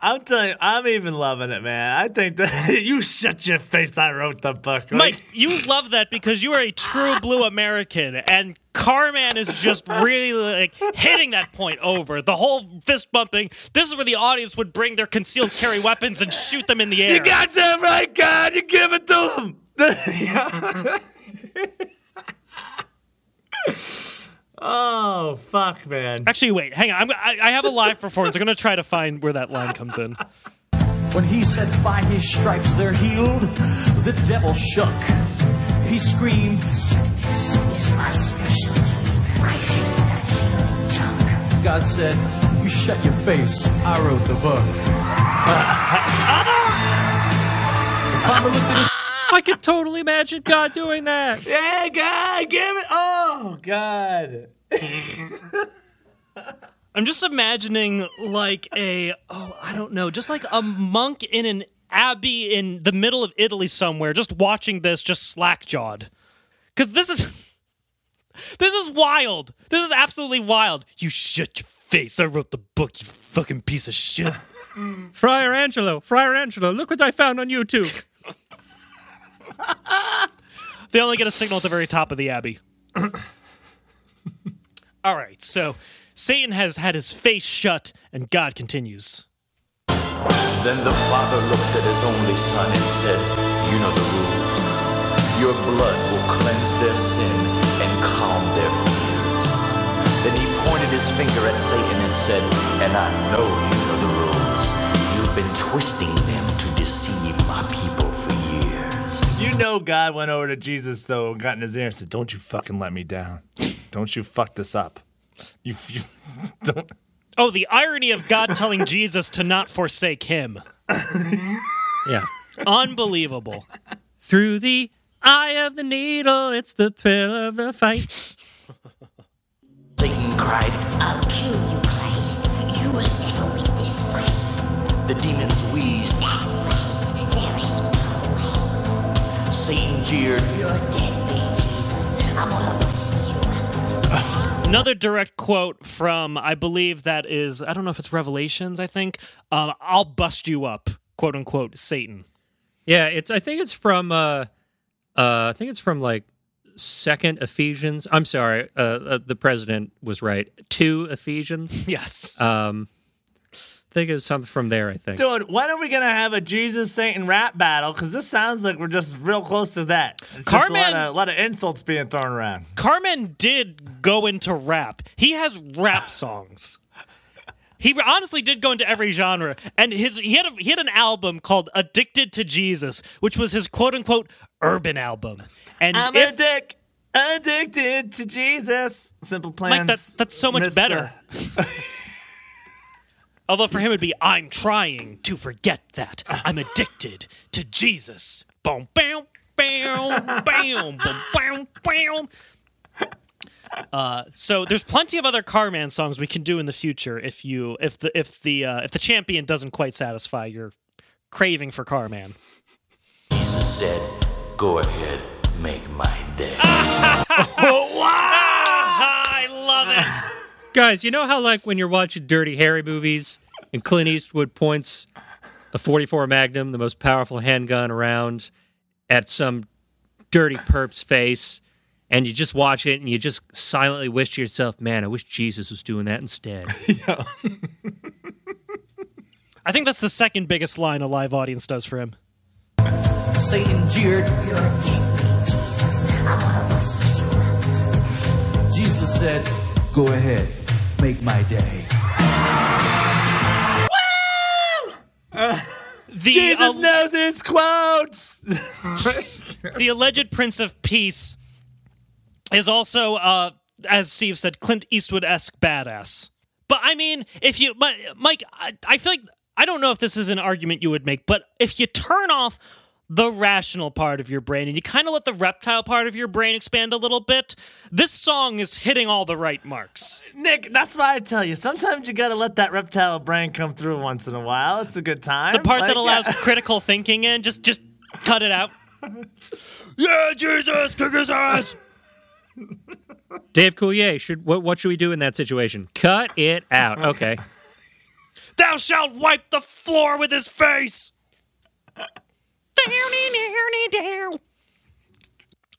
I'm telling you, I'm even loving it, man. I think that you shut your face. I wrote the book. Like, Mike, you love that because you are a true blue American, and Carman is just really like hitting that point over. The whole fist bumping. This is where the audience would bring their concealed carry weapons and shoot them in the air. you goddamn right, God. You give it to him. oh fuck, man. Actually, wait, hang on. I'm, I, I have a live performance. I'm going to try to find where that line comes in. When he said, By his stripes they're healed, the devil shook. He screamed, Sickness is my specialty. I hate that junk. God said, You shut your face. I wrote the book. father looked at his I could totally imagine God doing that. Yeah, God, give it. Oh God. I'm just imagining like a oh I don't know, just like a monk in an abbey in the middle of Italy somewhere, just watching this, just slack jawed. Because this is this is wild. This is absolutely wild. You shut your face. I wrote the book. You fucking piece of shit. Friar Angelo, Friar Angelo, look what I found on YouTube. They only get a signal at the very top of the abbey. All right, so Satan has had his face shut, and God continues. Then the father looked at his only son and said, You know the rules. Your blood will cleanse their sin and calm their fears. Then he pointed his finger at Satan and said, And I know you know the rules. You've been twisting them to deceive my people. You know God went over to Jesus though and got in his ear and said, "Don't you fucking let me down. Don't you fuck this up. You, you don't." Oh, the irony of God telling Jesus to not forsake him. Yeah. Unbelievable. Through the eye of the needle, it's the thrill of the fight. Satan cried. I'll kill you, Christ. You will never win this fight. The demons wheezed. That's right. There ain't no way. Satan jeered. You're dead, me, Jesus. I'm gonna bust you up. Another direct quote from, I believe that is, I don't know if it's Revelations, I think. Um, I'll bust you up, quote unquote, Satan. Yeah, it's. I think it's from. Uh, uh, I think it's from like Second Ephesians. I'm sorry, uh, uh, the president was right. Two Ephesians. Yes. Um, I think it's something from there. I think. Dude, when are we gonna have a Jesus Satan rap battle? Because this sounds like we're just real close to that. It's just a lot, Carman- of, lot of insults being thrown around. Carman did go into rap. He has rap songs. He honestly did go into every genre, and his he had a, he had an album called "Addicted to Jesus," which was his quote unquote urban album. And I'm if, a dick, addicted to Jesus. Simple plans. Mike, that, that's so much Mister. better. Although for him it'd be, I'm trying to forget that. I'm addicted to Jesus. Boom, bam, bam, bam, boom, bam, bam. Uh, so there's plenty of other Carman songs we can do in the future if you if the if the uh, if the champion doesn't quite satisfy your craving for Carman. Jesus said, Go ahead, make my day. Ah, I love it. Guys, you know how like when you're watching Dirty Harry movies and Clint Eastwood points a 44 Magnum, the most powerful handgun around, at some dirty perp's face, and you just watch it and you just silently wish to yourself, "Man, I wish Jesus was doing that instead." I think that's the second biggest line a live audience does for him. Satan jeered. You're dead, me, Jesus. I'm gonna bust you. Jesus said, Go ahead, make my day. The Jesus al- knows his quotes. the alleged Prince of Peace is also, uh, as Steve said, Clint Eastwood esque badass. But I mean, if you, Mi- Mike, I, I feel like I don't know if this is an argument you would make, but if you turn off the rational part of your brain and you kind of let the reptile part of your brain expand a little bit, this song is hitting all the right marks. Nick, that's why I tell you. Sometimes you gotta let that reptile brain come through once in a while. It's a good time. The part that allows yeah. critical thinking in, just just cut it out. yeah, Jesus, kick his ass. Dave Coulier, should what, what should we do in that situation? Cut it out. Okay. Thou shalt wipe the floor with his face.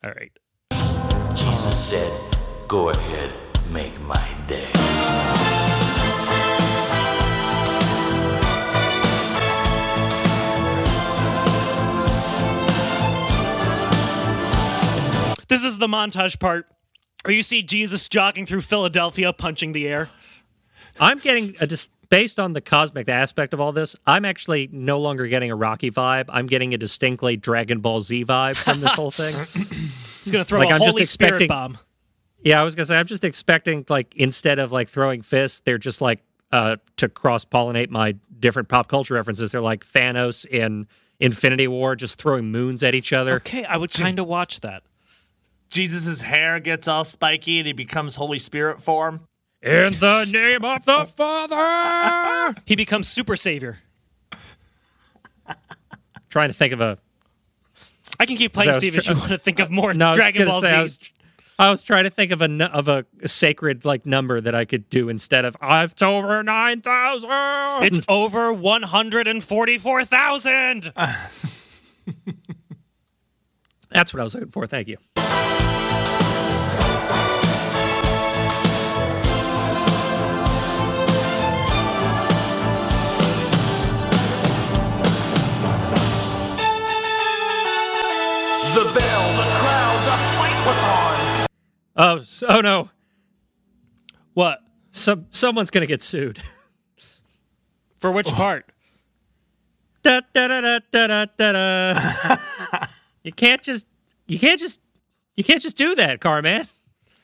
All right. Jesus said, Go ahead, make my day. This is the montage part where you see Jesus jogging through Philadelphia, punching the air. I'm getting a dis- based on the cosmic aspect of all this. I'm actually no longer getting a Rocky vibe. I'm getting a distinctly Dragon Ball Z vibe from this whole thing. He's gonna throw Like, a I'm just holy spirit bomb. Yeah, I was gonna say I'm just expecting like instead of like throwing fists, they're just like uh to cross pollinate my different pop culture references. They're like Thanos in Infinity War, just throwing moons at each other. Okay, I would kind of watch that. Jesus' hair gets all spiky and he becomes Holy Spirit form. In the name of the Father. He becomes super savior. Trying to think of a I can keep playing Steve if you want to think of more no. Dragon Ball say, Z. I was, I was trying to think of a of a sacred like number that I could do instead of I've over nine thousand. It's over 144,000. That's what I was looking for. Thank you. Oh, s oh no! what? Some someone's gonna get sued. For which part? da, da, da, da, da, da, da. you can't just you can't just you can't just do that, Carman.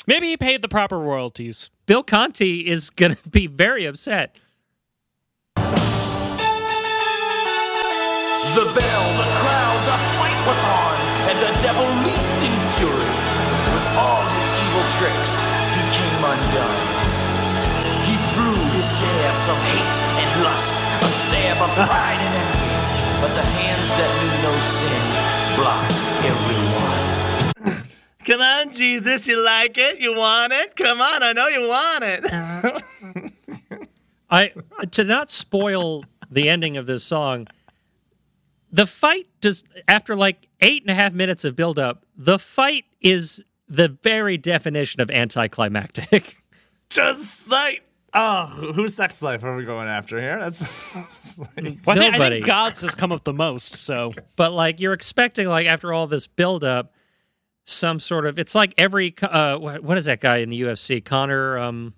Maybe he paid the proper royalties. Bill Conti is gonna be very upset. The bell, the crowd, the fight was on, and the devil leaped tricks, he came undone. He threw his jabs of hate and lust, a stab of pride and envy, but the hands that knew no sin blocked every one. Come on, Jesus, you like it? You want it? Come on, I know you want it. I to not spoil the ending of this song. The fight does after like eight and a half minutes of build up. The fight is the very definition of anticlimactic. Just like, oh, whose sex life are we going after here? That's, that's like- Well, I, think, I think God's has come up the most, so. but like you're expecting like after all this build up some sort of it's like every uh what, what is that guy in the UFC Conor um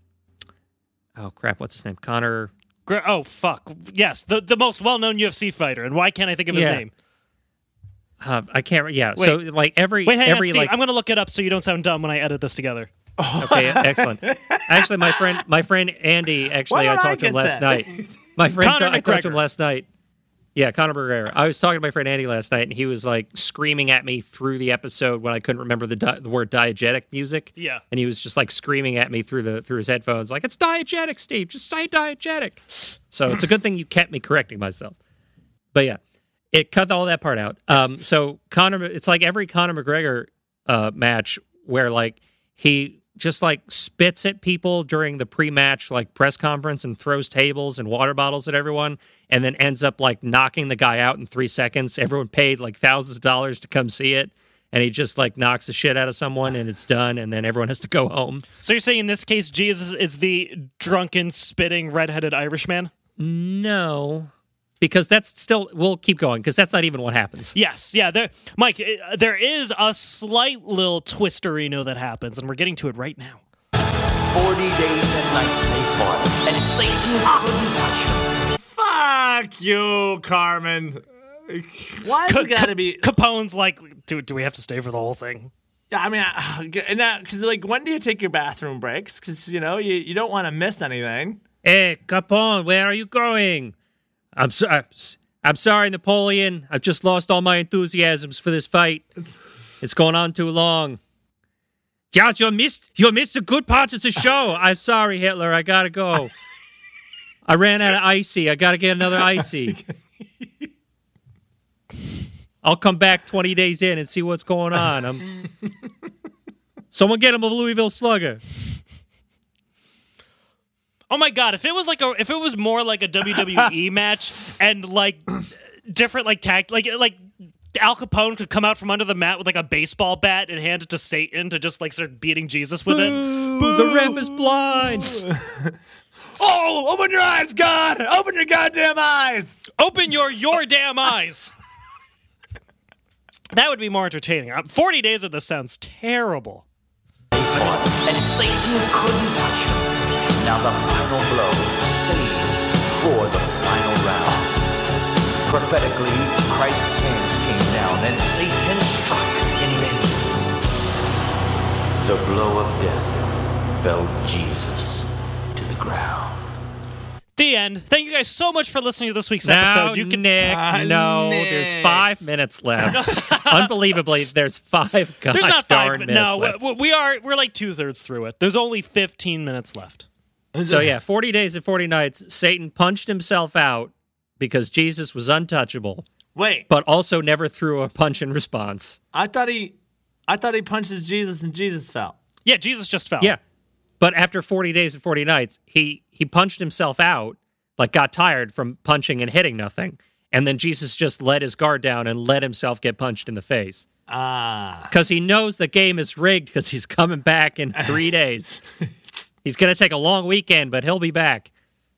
oh crap what's his name Conor Oh, fuck. Yes, the, the most well known UFC fighter. And why can't I think of his Yeah. name? Uh, I can't yeah so like every Wait, hang every on, Steve. like I'm going to look it up so you don't sound dumb when I edit this together. okay excellent. Actually my friend my friend Andy actually I don't I talked to him last that? night. My friend Conor I talked to him last night. Yeah Conor McGregor. I was talking to my friend Andy last night and he was like screaming at me through the episode when I couldn't remember the di- the word diegetic music. Yeah. and he was just like screaming at me through the through his headphones like it's diegetic steve. Just say diegetic. So it's a good thing you kept me correcting myself. But yeah it cut all that part out. Um so conor it's like every conor mcgregor uh match where like he just like spits at people during the pre-match like press conference and throws tables and water bottles at everyone and then ends up like knocking the guy out in three seconds. Everyone paid like thousands of dollars to come see it and he just like knocks the shit out of someone and it's done and then everyone has to go home. So you're saying in this case, Jesus is the drunken, spitting, redheaded Irishman? no because that's still we'll keep going because that's not even what happens Yes, yeah. There, Mike, uh, there is a slight little twisterino that happens, and we're getting to it right now. Forty days and nights they fought, and Satan couldn't touch him. fuck you, Carman. Why has it got to be? Capone's like, do, do we have to stay for the whole thing? Yeah, I mean, uh, now because like, when do you take your bathroom breaks? Because you know you, you don't want to miss anything. Hey, Capone, where are you going? I'm sorry. I'm sorry, Napoleon. I've just lost all my enthusiasms for this fight. It's going on too long. George, you missed you missed a good part of the show. I'm sorry, Hitler. I gotta go. I ran out of icy. I gotta get another icy. I'll come back 20 days in and see what's going on. I'm... Someone get him a Louisville Slugger. Oh my god, if it was like a if it was more like a WWE match and like different like tag like like Al Capone could come out from under the mat with like a baseball bat and hand it to Satan to just like start beating Jesus with it. the ref is blind. Oh, open your eyes, God! Open your goddamn eyes! Open your your damn eyes. That would be more entertaining. Uh, 40 days of this sounds terrible. and Satan couldn't touch him. Now the final blow, saved for the final round. Prophetically, Christ's hands came down and Satan struck in vengeance. The blow of death felled Jesus to the ground. The end. Thank you guys so much for listening to this week's Now, episode. You can Nick, no, Nick. there's five minutes left. Unbelievably, there's five gosh There's not darn five. minutes No, left. we- we are we're like two thirds through it. There's only 15 minutes left. So yeah, 40 days and 40 nights, Satan punched himself out because Jesus was untouchable, Wait, but also never threw a punch in response. I thought he, I thought he punches Jesus and Jesus fell. Yeah, Jesus just fell. Yeah. But after 40 days and 40 nights, he he punched himself out, like got tired from punching and hitting nothing. And then Jesus just let his guard down and let himself get punched in the face. Ah, Because he knows the game is rigged because he's coming back in three days. He's going to take a long weekend, but he'll be back.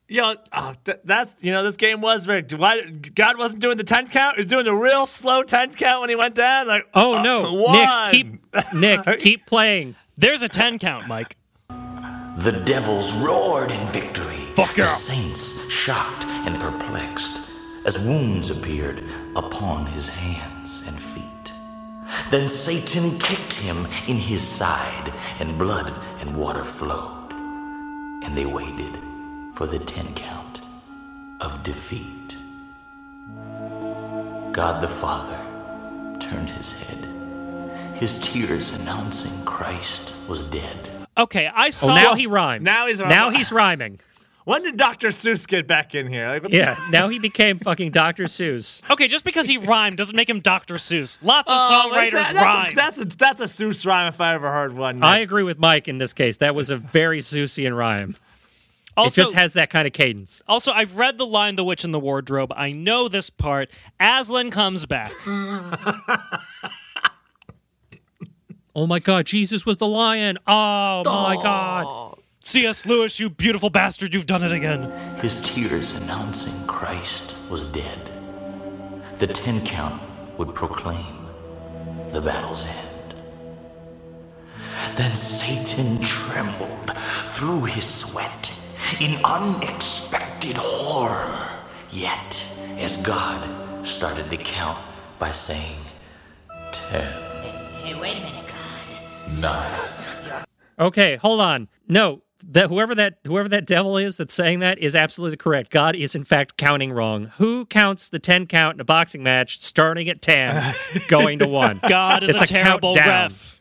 yo, oh, th- that's you know this game was rigged. Why God wasn't doing the ten count? He was doing the real slow ten count when he went down. Like, Oh, uh, no. one. Nick, keep, Nick, keep playing. There's a 10 count, Mike. The devils roared in victory. Fuck the yeah. saints shocked and perplexed as wounds appeared upon his hands and feet. Then Satan kicked him in his side, and blood and water flowed. And they waited for the ten count of defeat. God the Father turned his head, his tears announcing Christ was dead. Okay, I saw Oh, now he rhymes. Now he's- now he's rhyming. When did Dr. Seuss get back in here? Like, what's Yeah, now he became fucking Dr. Seuss. Okay, just because he rhymed doesn't make him Dr. Seuss. Lots of Oh, songwriters that's, rhyme. that's, a, that's a that's a Seuss rhyme if I ever heard one. I agree with Mike in this case. That was a very Seussian rhyme. also, it just has that kind of cadence. also, I've read The Lion, the Witch, and the Wardrobe. I know this part. Aslan comes back. Oh my God, Jesus was the lion. Oh my God. C.S. Lewis, you beautiful bastard, you've done it again. his tears announcing Christ was dead. The ten count would proclaim the battle's end. Then Satan trembled through his sweat in unexpected horror. Yet, as God started the count by saying, Ten, Hey, wait a minute, God. nine, Okay, hold on. No, that whoever that whoever that devil is that's saying that is absolutely correct. God is in fact counting wrong. Who counts the ten count in a boxing match starting at ten, going to one? God is It's a, a terrible countdown. ref.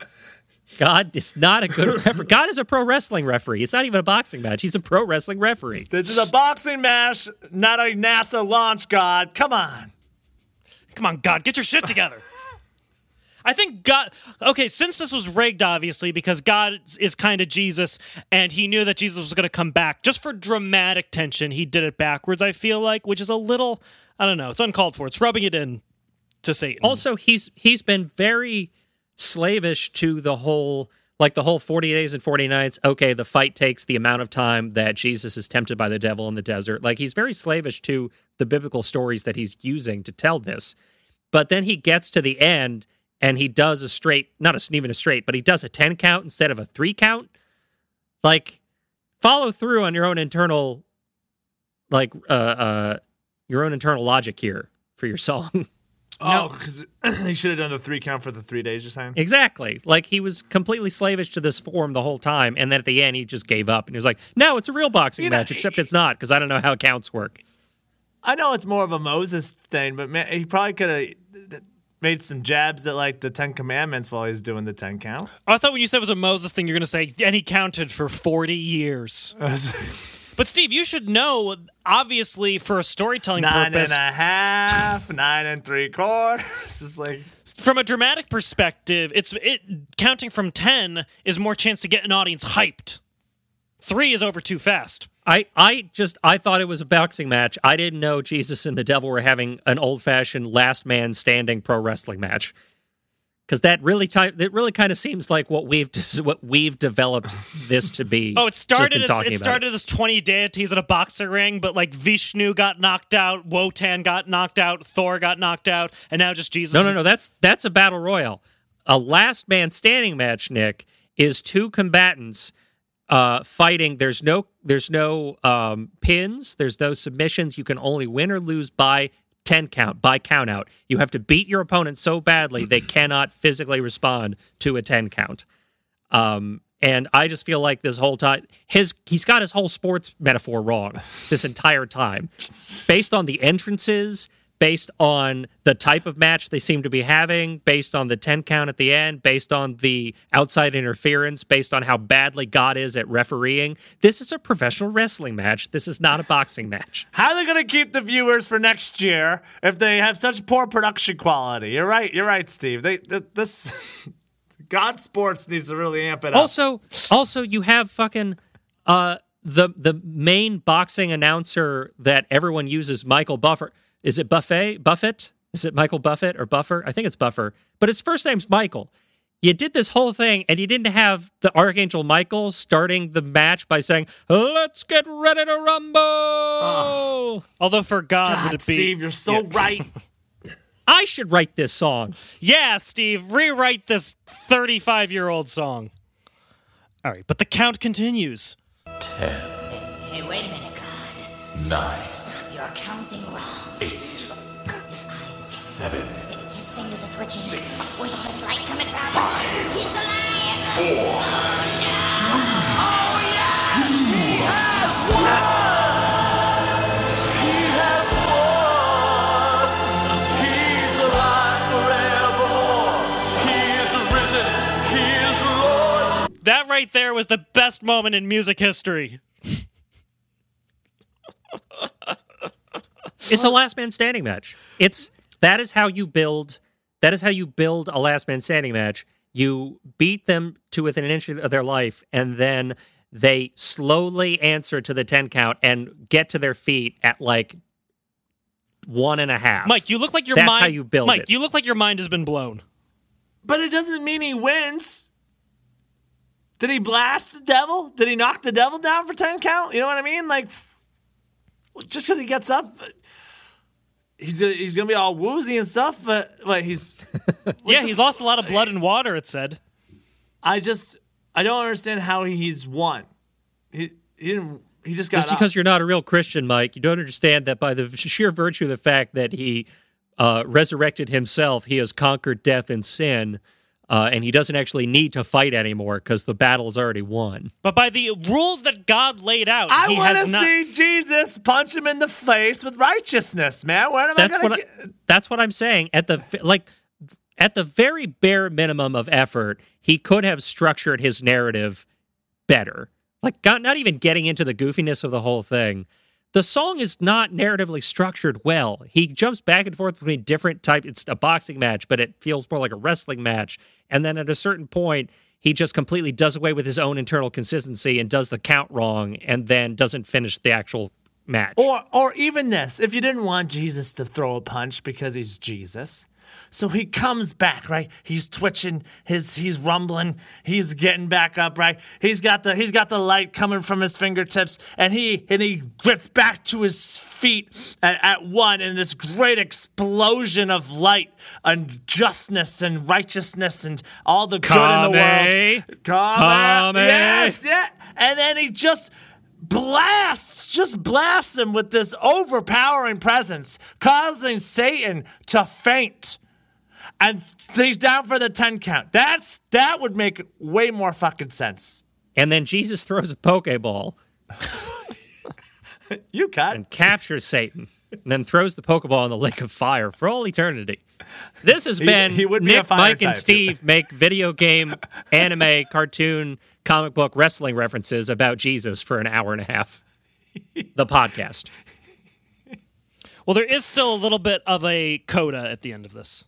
God is not a good referee. God is a pro wrestling referee. It's not even a boxing match. He's a pro wrestling referee. This is a boxing match, not a NASA launch. God, come on. Come on, God, get your shit together. I think God. Okay, since this was rigged, obviously, because God is- kind of Jesus, and he knew that Jesus was going to come back, just for dramatic tension, he did it backwards. I feel like, which is a little, I don't know, it's uncalled for. It's rubbing it in to Satan. Also, he's he's been very slavish to the whole like the whole 40 days and 40 nights. Okay, the fight takes the amount of time that Jesus is tempted by the devil in the desert. Like he's very slavish to the biblical stories that he's using to tell this. But then he gets to the end and he does a straight, not a, even a straight, but he does a 10 count instead of a 3 count. Like follow through on your own internal like uh uh your own internal logic here for your song. Oh, because he should have done the three count for the three days. You're saying? Exactly. Like he was completely slavish to this form the whole time, and then at the end he just gave up and he was like, "No, it's a real boxing You know, match, except it's not because I don't know how counts work." I know it's more of a Moses thing, but man, he probably could have made some jabs at like the Ten Commandments while he's doing the ten count. I thought when you said it was a Moses thing, you're going to say, and he counted for 40 years. But Steve, you should know, obviously, for a storytelling nine and purpose, a half, nine and three quarters. It's like from a dramatic perspective, it's it counting from 10 is more chance to get an audience hyped. Three is over too fast. I, I just I thought it was a boxing match. I didn't know Jesus and the devil were having an old fashioned last man standing pro wrestling match. Because that really ty- it really kind of seems like what we've what we've developed this to be. Oh, it started as it started as twenty deities in a boxing ring, but like Vishnu got knocked out, Wotan got knocked out, Thor got knocked out, and now just Jesus. No, no, no. That's that's a battle royal. A last man standing match, Nick, is two combatants uh, fighting. There's no there's no um, pins. There's no submissions. You can only win or lose by ten count by count out. You have to beat your opponent so badly they cannot physically respond to a ten count. Um, and I just feel like this whole time his he's got his whole sports metaphor wrong this entire time, based on the entrances, based on the type of match they seem to be having, based on the ten count at the end, based on the outside interference, based on how badly God is at refereeing. This is a professional wrestling match. This is not a boxing match. How are they going to keep the viewers for next year if they have such poor production quality? You're right. You're right, Steve. They th- this God Sports needs to really amp it up. Also, also you have fucking uh the the main boxing announcer that everyone uses, Michael Buffer. Is it Buffet? Buffett? Is it Michael Buffett or Buffer? I think it's Buffer, but his first name's Michael. You did this whole thing, and you didn't have the Archangel Michael starting the match by saying, "Let's get ready to rumble." Oh. Although for God, God, would it be Steve, you're so right. I should write this song. Yeah, Steve, rewrite this 35 year old song. All right, but the count continues. Ten, Hey, wait a minute, God. nine, seven, His fingers are twitching. Six. Where's all this light coming from? Five. He's alive! four, oh, That right there was the best moment in music history. It's a last man standing match. It's that is how you build that is how you build a last man standing match. You beat them to within an inch of their life, and then they slowly answer to the ten count and get to their feet at like one and a half. Mike, you look like your That's mind. how you build Mike, it. you look like your mind has been blown. But it doesn't mean he wins. Did he blast the devil? Did he knock the devil down for 10 count? You know what I mean? Like, just because he gets up, he's, he's going to be all woozy and stuff, but, but he's. yeah, he lost a lot of blood and water. It said. I just. I don't understand how he's won. He, he didn't. He just got Just up. because you're not a real Christian, Mike, you don't understand that by the sheer virtue of the fact that he uh, resurrected himself, he has conquered death and sin, uh, and he doesn't actually need to fight anymore because the battle's already won. But by the rules that God laid out, I want to not. see Jesus punch him in the face with righteousness, man. What am That's I going to get? that's what I'm saying. At the like at the very bare minimum of effort, he could have structured his narrative better. Like not even getting into the goofiness of the whole thing. The song is not narratively structured well. He jumps back and forth between different type. It's a boxing match, but it feels more like a wrestling match. And then at a certain point, he just completely does away with his own internal consistency and does the count wrong, and then doesn't finish the actual match. Or, or even this, if you didn't want Jesus to throw a punch because he's Jesus, so he comes back, right? He's twitching, his he's rumbling, he's getting back up, right? He's got the he's got the light coming from his fingertips, and he and he gets back to his feet at, at one, and this great explosion of light and justness and righteousness and all the good in the world. Come Kame. Yes, yeah. And then he just blasts, just blasts him with this overpowering presence, causing Satan to faint. And he's down for the 10 count. That's that would make way more fucking sense. And then Jesus throws a Pokeball You cut. and captures Satan, and then throws the Pokeball in the lake of fire for all eternity. This has been he would be a Nick, fire Mike, type. and Steve make video game, anime, cartoon, comic book, wrestling references about Jesus for an hour and a half. The podcast. Well, there is still a little bit of a coda at the end of this.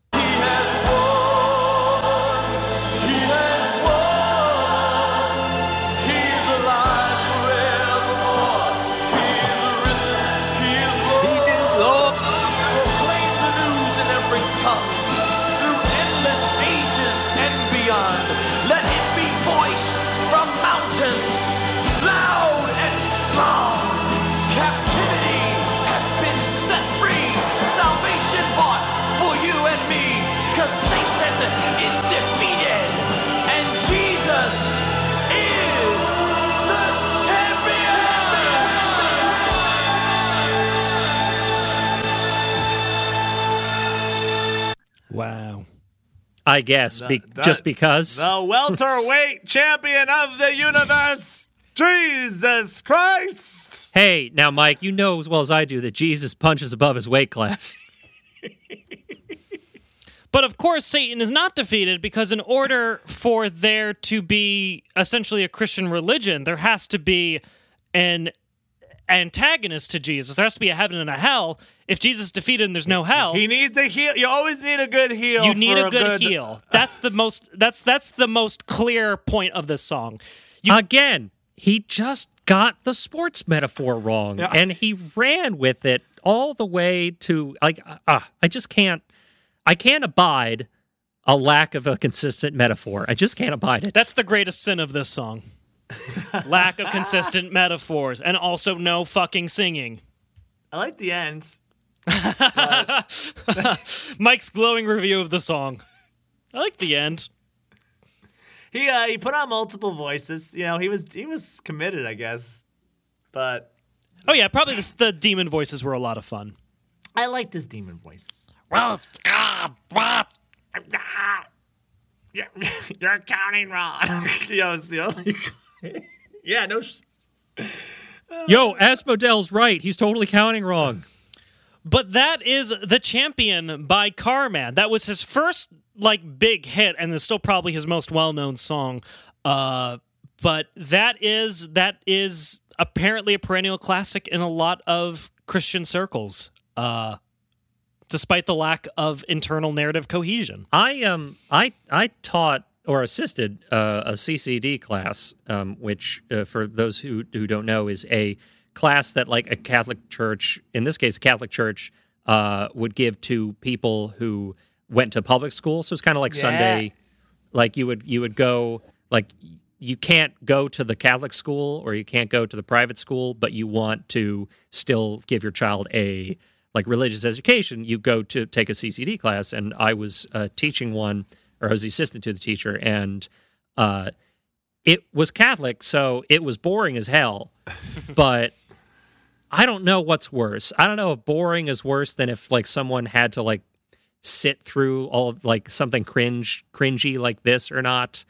I guess, be- that- just because. The welterweight champion of the universe, Jesus Christ. Hey, now, Mike, you know as well as I do that Jesus punches above his weight class. But of course, Satan is not defeated because, in order for there to be essentially a Christian religion, there has to be an antagonist to Jesus. There has to be a heaven and a hell. If Jesus defeated and there's no hell, He needs a heel. You always need a good heel. you need for a good, heel. That's the most. That's that's the most clear point of this song. You- Again, he just got the sports metaphor wrong, Yeah. and he ran with it all the way to like. Uh, I just can't. I can't abide a lack of a consistent metaphor. I just can't abide it. That's the greatest sin of this song. Lack of consistent metaphors and also no fucking singing. I like the end. Mike's glowing review of the song. I like the end. He uh, he put on multiple voices. You know, he was he was committed, I guess. But Oh yeah, probably the, the demon voices were a lot of fun. I liked his demon voices. Well, God. You're, you're counting wrong. yeah, it's the only. yeah, no. Sh- Yo, Asmodel's right. He's totally counting wrong. But that is The Champion by Carman. That was his first like big hit and is still probably his most well-known song. Uh but that is that is apparently a perennial classic in a lot of Christian circles. Uh despite the lack of internal narrative cohesion. I um I I taught or assisted uh, a CCD class, um, which uh, for those who who don't know is a class that like a Catholic church, in this case, a Catholic church, uh, would give to people who went to public school. So it's kind of like Yeah. Sunday, like you would you would go like you can't go to the Catholic school or you can't go to the private school, but you want to still give your child a like religious education. You go to take a CCD class, and I was uh, teaching one, or I was the assistant to the teacher, and uh, it was Catholic, so it was boring as hell. but I don't know what's worse. I don't know if boring is worse than if like someone had to like sit through all of, like something cringe cringy like this or not.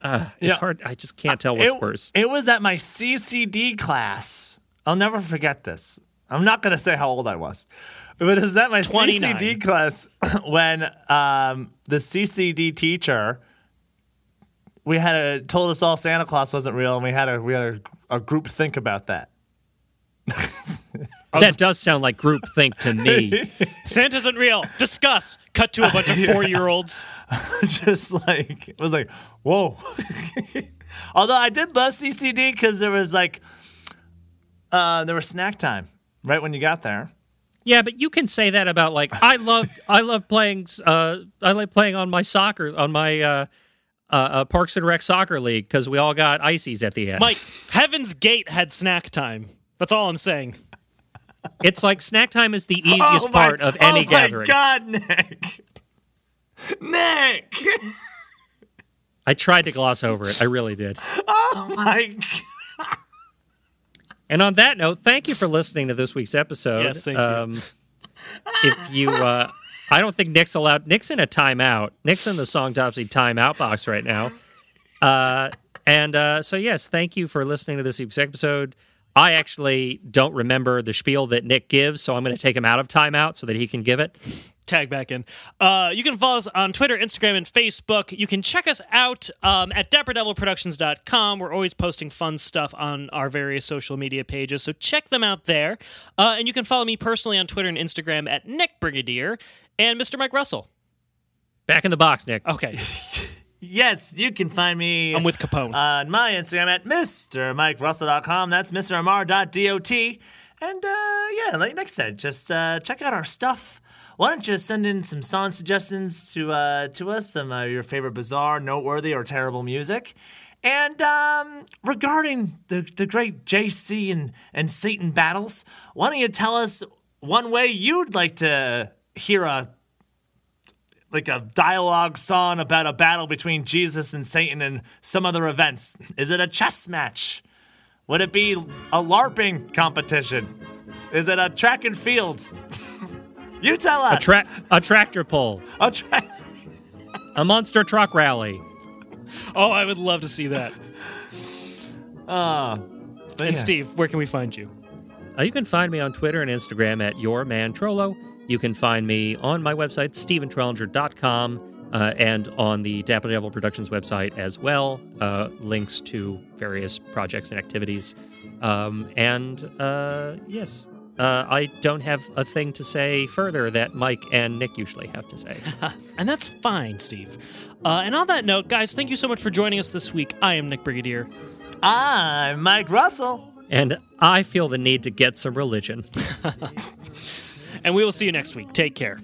Uh, it's hard. I just can't tell what's it, worse. It was at my CCD class. I'll never forget this. I'm not gonna say how old I was, but it was at my 29. CCD class when um, the CCD teacher we had a told us all Santa Claus wasn't real, and we had a we had a, a group think about that. That does sound like groupthink to me. Santa isn't real. Discuss. Cut to a bunch of four-year-olds. just like it was like whoa although i did love ccd because there was like uh there was snack time right when you got there Yeah, but you can say that about like I love I love playing uh I like playing on my soccer on my uh, uh, uh Parks and Rec soccer league because we all got ices at the end. Mike, Heaven's Gate had snack time. That's all I'm saying. it's like snack time is the easiest Oh my- part of any oh gathering. my god nick nick I tried to gloss over it. I really did. oh my god And on that note, thank you for listening to this week's episode. Yes, thank you. Um, if you, uh, I don't think Nick's allowed. Nick's in a timeout. Nick's in the Songtopsy timeout box right now. Uh, and uh, so, yes, thank you for listening to this week's episode. I actually don't remember the spiel that Nick gives, so I'm going to take him out of timeout so that he can give it. tag back in. Uh, you can follow us on Twitter, Instagram, and Facebook. You can check us out um, at dapperdevilproductions.com. We're always posting fun stuff on our various social media pages, so check them out there. Uh, and you can follow me personally on Twitter and Instagram at Nick Brigadier and Mr. Mike Russell. Back in the box, Nick. Okay, yes you can find me I'm with Capone. on my instagram at mrmikerussell.com that's mrmr.dot and uh, yeah like nick said just uh, check out our stuff. Why don't you send in some song suggestions to uh, to us some of your favorite bizarre noteworthy or terrible music? And um, regarding the, the great JC and, and Satan battles, why don't you tell us one way you'd like to hear a like a dialogue song about a battle between Jesus and Satan and some other events? Is it a chess match? Would it be a LARPing competition? Is it a track and field? you tell us. A, tra- a tractor pull. A tra- a monster truck rally. Oh, I would love to see that. But And yeah. Steve, where can we find you? Uh, you can find me on Twitter and Instagram at yourmantrollo. You can find me on my website, stephentrollinger.com, uh, and on the Dapper Devil Productions website as well. Uh, links to various projects and activities. Um, and uh, yes, uh, I don't have a thing to say further that Mike and Nick usually have to say. And that's fine, Steve. Uh, and on that note, guys, thank you so much for joining us this week. I am Nick Brigadier. I'm Mike Russell. and I feel the need to get some religion. And we will see you next week. Take care.